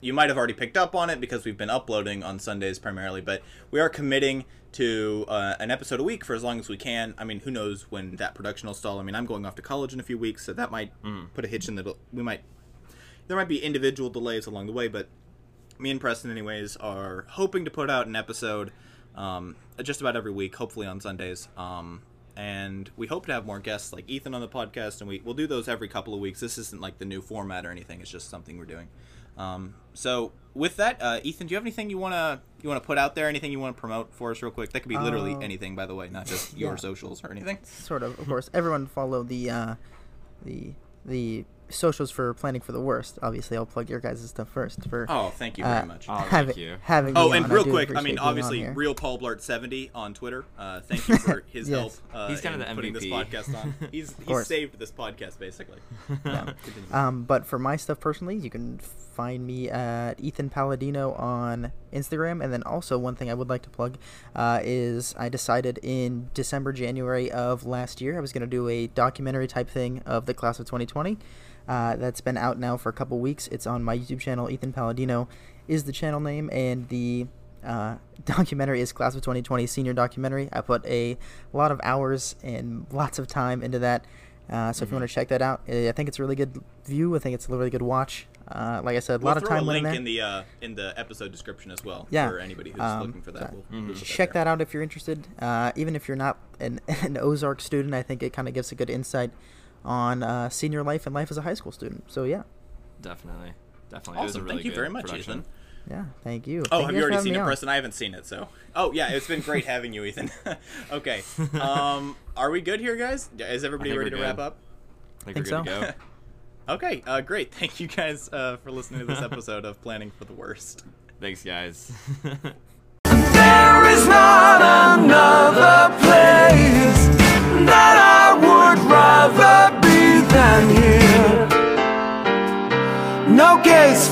Speaker 1: you might have already picked up on it because we've been uploading on Sundays primarily, but we are committing to uh, an episode a week for as long as we can. I mean, who knows when that production will stall? I mean, I'm going off to college in a few weeks, so that might put a hitch in the. We might. There might be individual delays along the way, but me and Preston, anyways, are hoping to put out an episode um, just about every week, hopefully on Sundays. Um, and we hope to have more guests like Ethan on the podcast, and we, we'll do those every couple of weeks. This isn't like the new format or anything; it's just something we're doing. Um, so, with that, uh, Ethan, do you have anything you wanna you wanna put out there? Anything you want to promote for us, real quick? That could be literally
Speaker 3: Uh,
Speaker 1: anything, by the way, not just your
Speaker 3: yeah.
Speaker 1: socials or anything.
Speaker 3: sort of. Of course, everyone follow the uh, the the socials for planning for the worst. Obviously, I'll plug your guys' stuff first for
Speaker 1: Oh, thank you very
Speaker 3: uh,
Speaker 1: much.
Speaker 2: Oh, thank
Speaker 3: having
Speaker 2: you.
Speaker 3: having.
Speaker 1: Oh,
Speaker 3: me
Speaker 1: and
Speaker 3: on.
Speaker 1: Real
Speaker 3: do
Speaker 1: quick, I mean, obviously, real Paul Blart seventy on Twitter. Uh, thank you for his
Speaker 3: Yes.
Speaker 1: help. Uh,
Speaker 2: He's kinda
Speaker 1: in
Speaker 2: the
Speaker 1: putting this
Speaker 2: MVP.
Speaker 1: podcast on. He's he's saved this podcast basically.
Speaker 3: Yeah. Um, but for my stuff personally, you can find me at Ethan Palladino on Instagram. And then also one thing I would like to plug uh, is I decided in December, January of last year, I was going to do a documentary type thing of the class of 2020. Uh, that's been out now for a couple weeks. It's on my YouTube channel. Ethan Palladino is the channel name, and the uh, documentary is Class of 2020 Senior Documentary. I put a lot of hours and lots of time into that. Uh, so if you want to check that out, I think it's a really good view. I think it's a really good watch. Uh, like I said, a
Speaker 1: We'll
Speaker 3: lot of
Speaker 1: throw
Speaker 3: time
Speaker 1: a
Speaker 3: went in
Speaker 1: link
Speaker 3: there.
Speaker 1: in the uh, in the episode description as well
Speaker 3: Yeah.
Speaker 1: for anybody who's
Speaker 3: Um,
Speaker 1: looking for that. We'll, we'll
Speaker 3: Check
Speaker 1: there.
Speaker 3: that out if you're interested. Uh, even if you're not an, an Ozark student, I think it kind of gives a good insight on uh, senior life and life as a high school student. So yeah,
Speaker 2: Definitely, definitely. It was a
Speaker 1: Awesome.
Speaker 2: really
Speaker 1: Thank you very much,
Speaker 2: production.
Speaker 1: Ethan.
Speaker 3: yeah. Thank you.
Speaker 1: Oh,
Speaker 3: Thank
Speaker 1: have
Speaker 3: you
Speaker 1: you already seen it,
Speaker 3: on.
Speaker 1: Preston? I haven't seen it, so. Oh yeah, it's been great having you, Ethan. okay, um, are we good here, guys? Is everybody ready
Speaker 2: we're
Speaker 1: to wrap up?
Speaker 2: I think,
Speaker 3: Think
Speaker 2: we're good
Speaker 3: so.
Speaker 2: to go.
Speaker 1: Okay, uh, great. Thank you guys uh, for listening to this episode of Planning for the Worst.
Speaker 2: Thanks, guys.
Speaker 6: There is not another place that I would rather be than here. No case